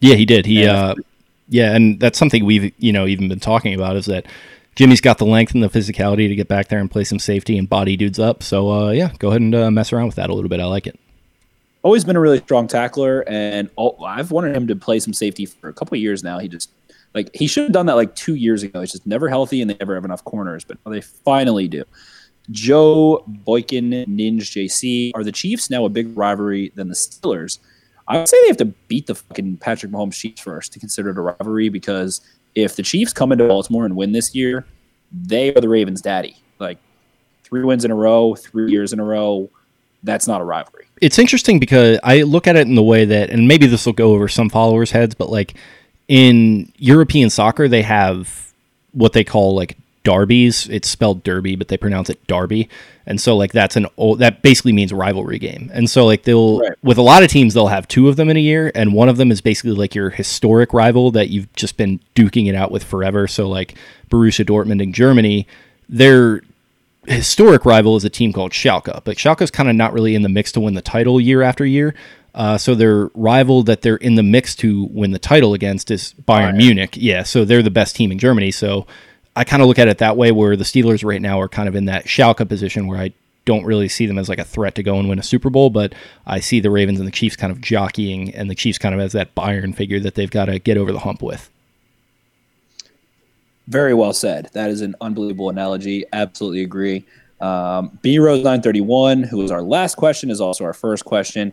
Yeah, he did. He, uh, yeah, and that's something we've you know even been talking about is that Jimmy's got the length and the physicality to get back there and play some safety and body dudes up. So uh, yeah, go ahead and uh, mess around with that a little bit. I like it. Always been a really strong tackler, and all, I've wanted him to play some safety for a couple of years now. He just like he should have done that like two years ago. He's just never healthy, and they never have enough corners, but they finally do. Joe Boykin, Ninja JC. Are the Chiefs now a big rivalry than the Steelers? I would say they have to beat the fucking Patrick Mahomes Chiefs first to consider it a rivalry because if the Chiefs come into Baltimore and win this year, they are the Ravens' daddy. Like three wins in a row, three years in a row. That's not a rivalry. It's interesting because I look at it in the way that, and maybe this will go over some followers' heads, but like in European soccer, they have what they call like derbies. It's spelled derby, but they pronounce it derby. And so like that's an old that basically means rivalry game. And so like they'll right. with a lot of teams they'll have two of them in a year and one of them is basically like your historic rival that you've just been duking it out with forever. So like Borussia Dortmund in Germany, their historic rival is a team called Schalke, but Schalke's kind of not really in the mix to win the title year after year. Uh, so their rival that they're in the mix to win the title against is Bayern Munich. Yeah, so they're the best team in Germany. So I kind of look at it that way, where the Steelers right now are kind of in that Schalke position where I don't really see them as like a threat to go and win a Super Bowl, but I see the Ravens and the Chiefs kind of jockeying, and the Chiefs kind of as that Bayern figure that they've got to get over the hump with. Very well said. That is an unbelievable analogy. Absolutely agree. Um, B Rose 931, who was our last question, is also our first question.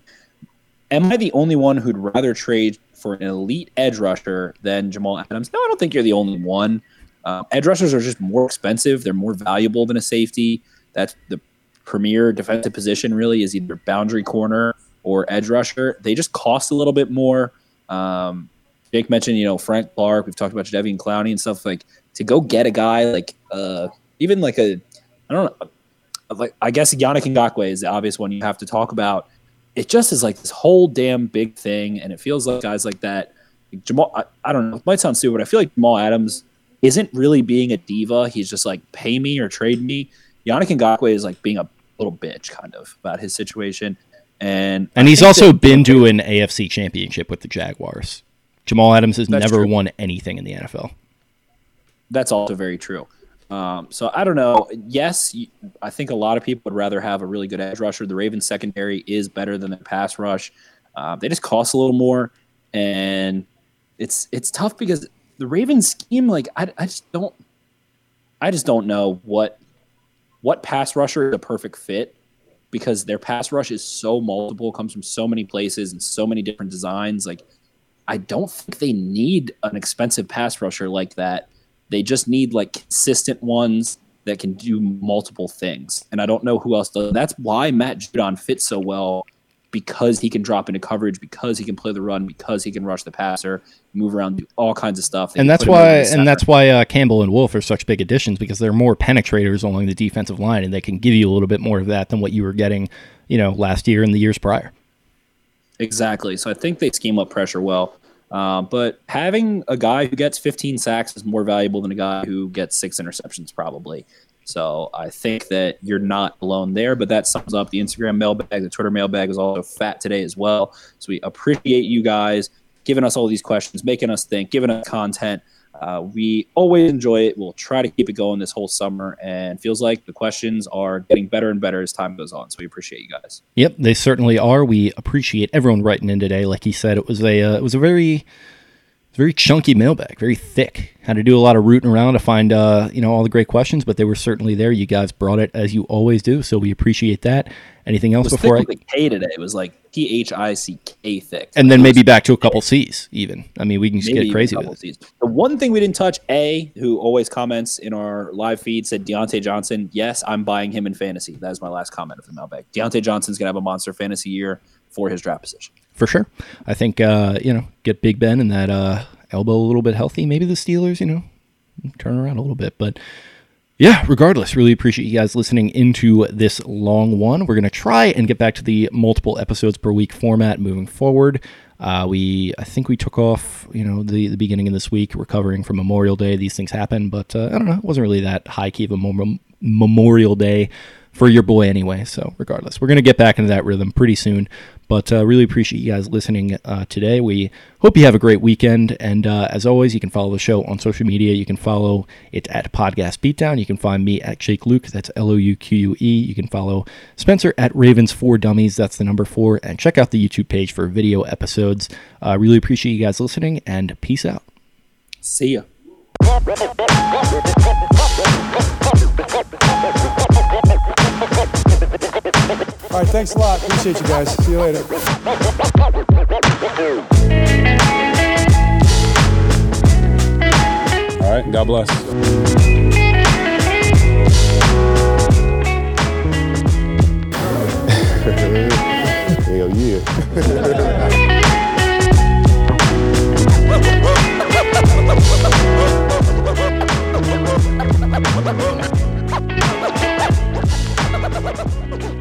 Am I the only one who'd rather trade for an elite edge rusher than Jamal Adams? No, I don't think you're the only one. Um, edge rushers are just more expensive. They're more valuable than a safety. That's the premier defensive position. Really, is either boundary corner or edge rusher. They just cost a little bit more. Um, Jake mentioned, you know, Frank Clark. We've talked about Jadeveon Clowney and stuff like to go get a guy like uh, even like a I don't know, like I guess Yannick Ngakoue is the obvious one you have to talk about. It just is like this whole damn big thing, and it feels like guys like that. Like Jamal, I, I don't know, it might sound stupid, but I feel like Jamal Adams isn't really being a diva. He's just like pay me or trade me. Yannick Ngakoue is like being a little bitch kind of about his situation. And and I he's also been to an AFC championship with the Jaguars. Jamal Adams has never true. won anything in the NFL. That's also very true. Um, so I don't know. Yes, I think a lot of people would rather have a really good edge rusher. The Ravens secondary is better than the pass rush. Uh, they just cost a little more, and it's it's tough because the Ravens scheme, like I, I just don't, I just don't know what what pass rusher is a perfect fit because their pass rush is so multiple, comes from so many places and so many different designs. Like I don't think they need an expensive pass rusher like that. They just need like consistent ones that can do multiple things. And I don't know who else does. That's why Matt Judon fits so well because he can drop into coverage, because he can play the run, because he can rush the passer, move around, do all kinds of stuff. and that's why, and that's why uh, Campbell and Wolfe are such big additions because they're more penetrators along the defensive line, and they can give you a little bit more of that than what you were getting, you know, last year and the years prior. Exactly. So I think they scheme up pressure well. Uh, but having a guy who gets 15 sacks is more valuable than a guy who gets six interceptions, probably. So I think that you're not alone there, but that sums up the Instagram mailbag. The Twitter mailbag is also fat today as well. So we appreciate you guys giving us all these questions, making us think, giving us content. Uh, we always enjoy it. We'll try to keep it going this whole summer, and feels like the questions are getting better and better as time goes on. So we appreciate you guys. Yep, they certainly are. We appreciate everyone writing in today. Like he said, it was a uh, it was a very very chunky mailbag, very thick. Had to do a lot of rooting around to find uh, you know all the great questions, but they were certainly there. You guys brought it as you always do, so we appreciate that. Anything else before I? thick with a K today. It was like T H I C K thick. And then maybe back to a couple C's even. I mean, we can just maybe get crazy with it. The one thing we didn't touch, A, who always comments in our live feed, said Diontae Johnson. Yes, I'm buying him in fantasy. That is my last comment of the mailbag. Diontae Johnson's gonna have a monster fantasy year for his draft position. For sure. I think uh, you know get Big Ben and that uh, elbow a little bit healthy. Maybe the Steelers, you know, turn around a little bit. But yeah, regardless, really appreciate you guys listening into this long one. We're gonna try and get back to the multiple episodes per week format moving forward. Uh, we, I think we took off, you know, the the beginning of this week, recovering from Memorial Day. These things happen, but uh, I don't know. It wasn't really that high key of a mem- Memorial Day for your boy anyway. So regardless, we're gonna get back into that rhythm pretty soon. But uh, really appreciate you guys listening uh, today. We hope you have a great weekend. And uh, as always, you can follow the show on social media. You can follow it at Podcast Beatdown. You can find me at Jake Louque. That's L O U Q U E. You can follow Spencer at Ravens for Dummies. That's the number four. And check out the YouTube page for video episodes. Uh, really appreciate you guys listening. And peace out. See ya. All right, thanks a lot. Appreciate you guys. See you later. All right, God bless. Hell yeah.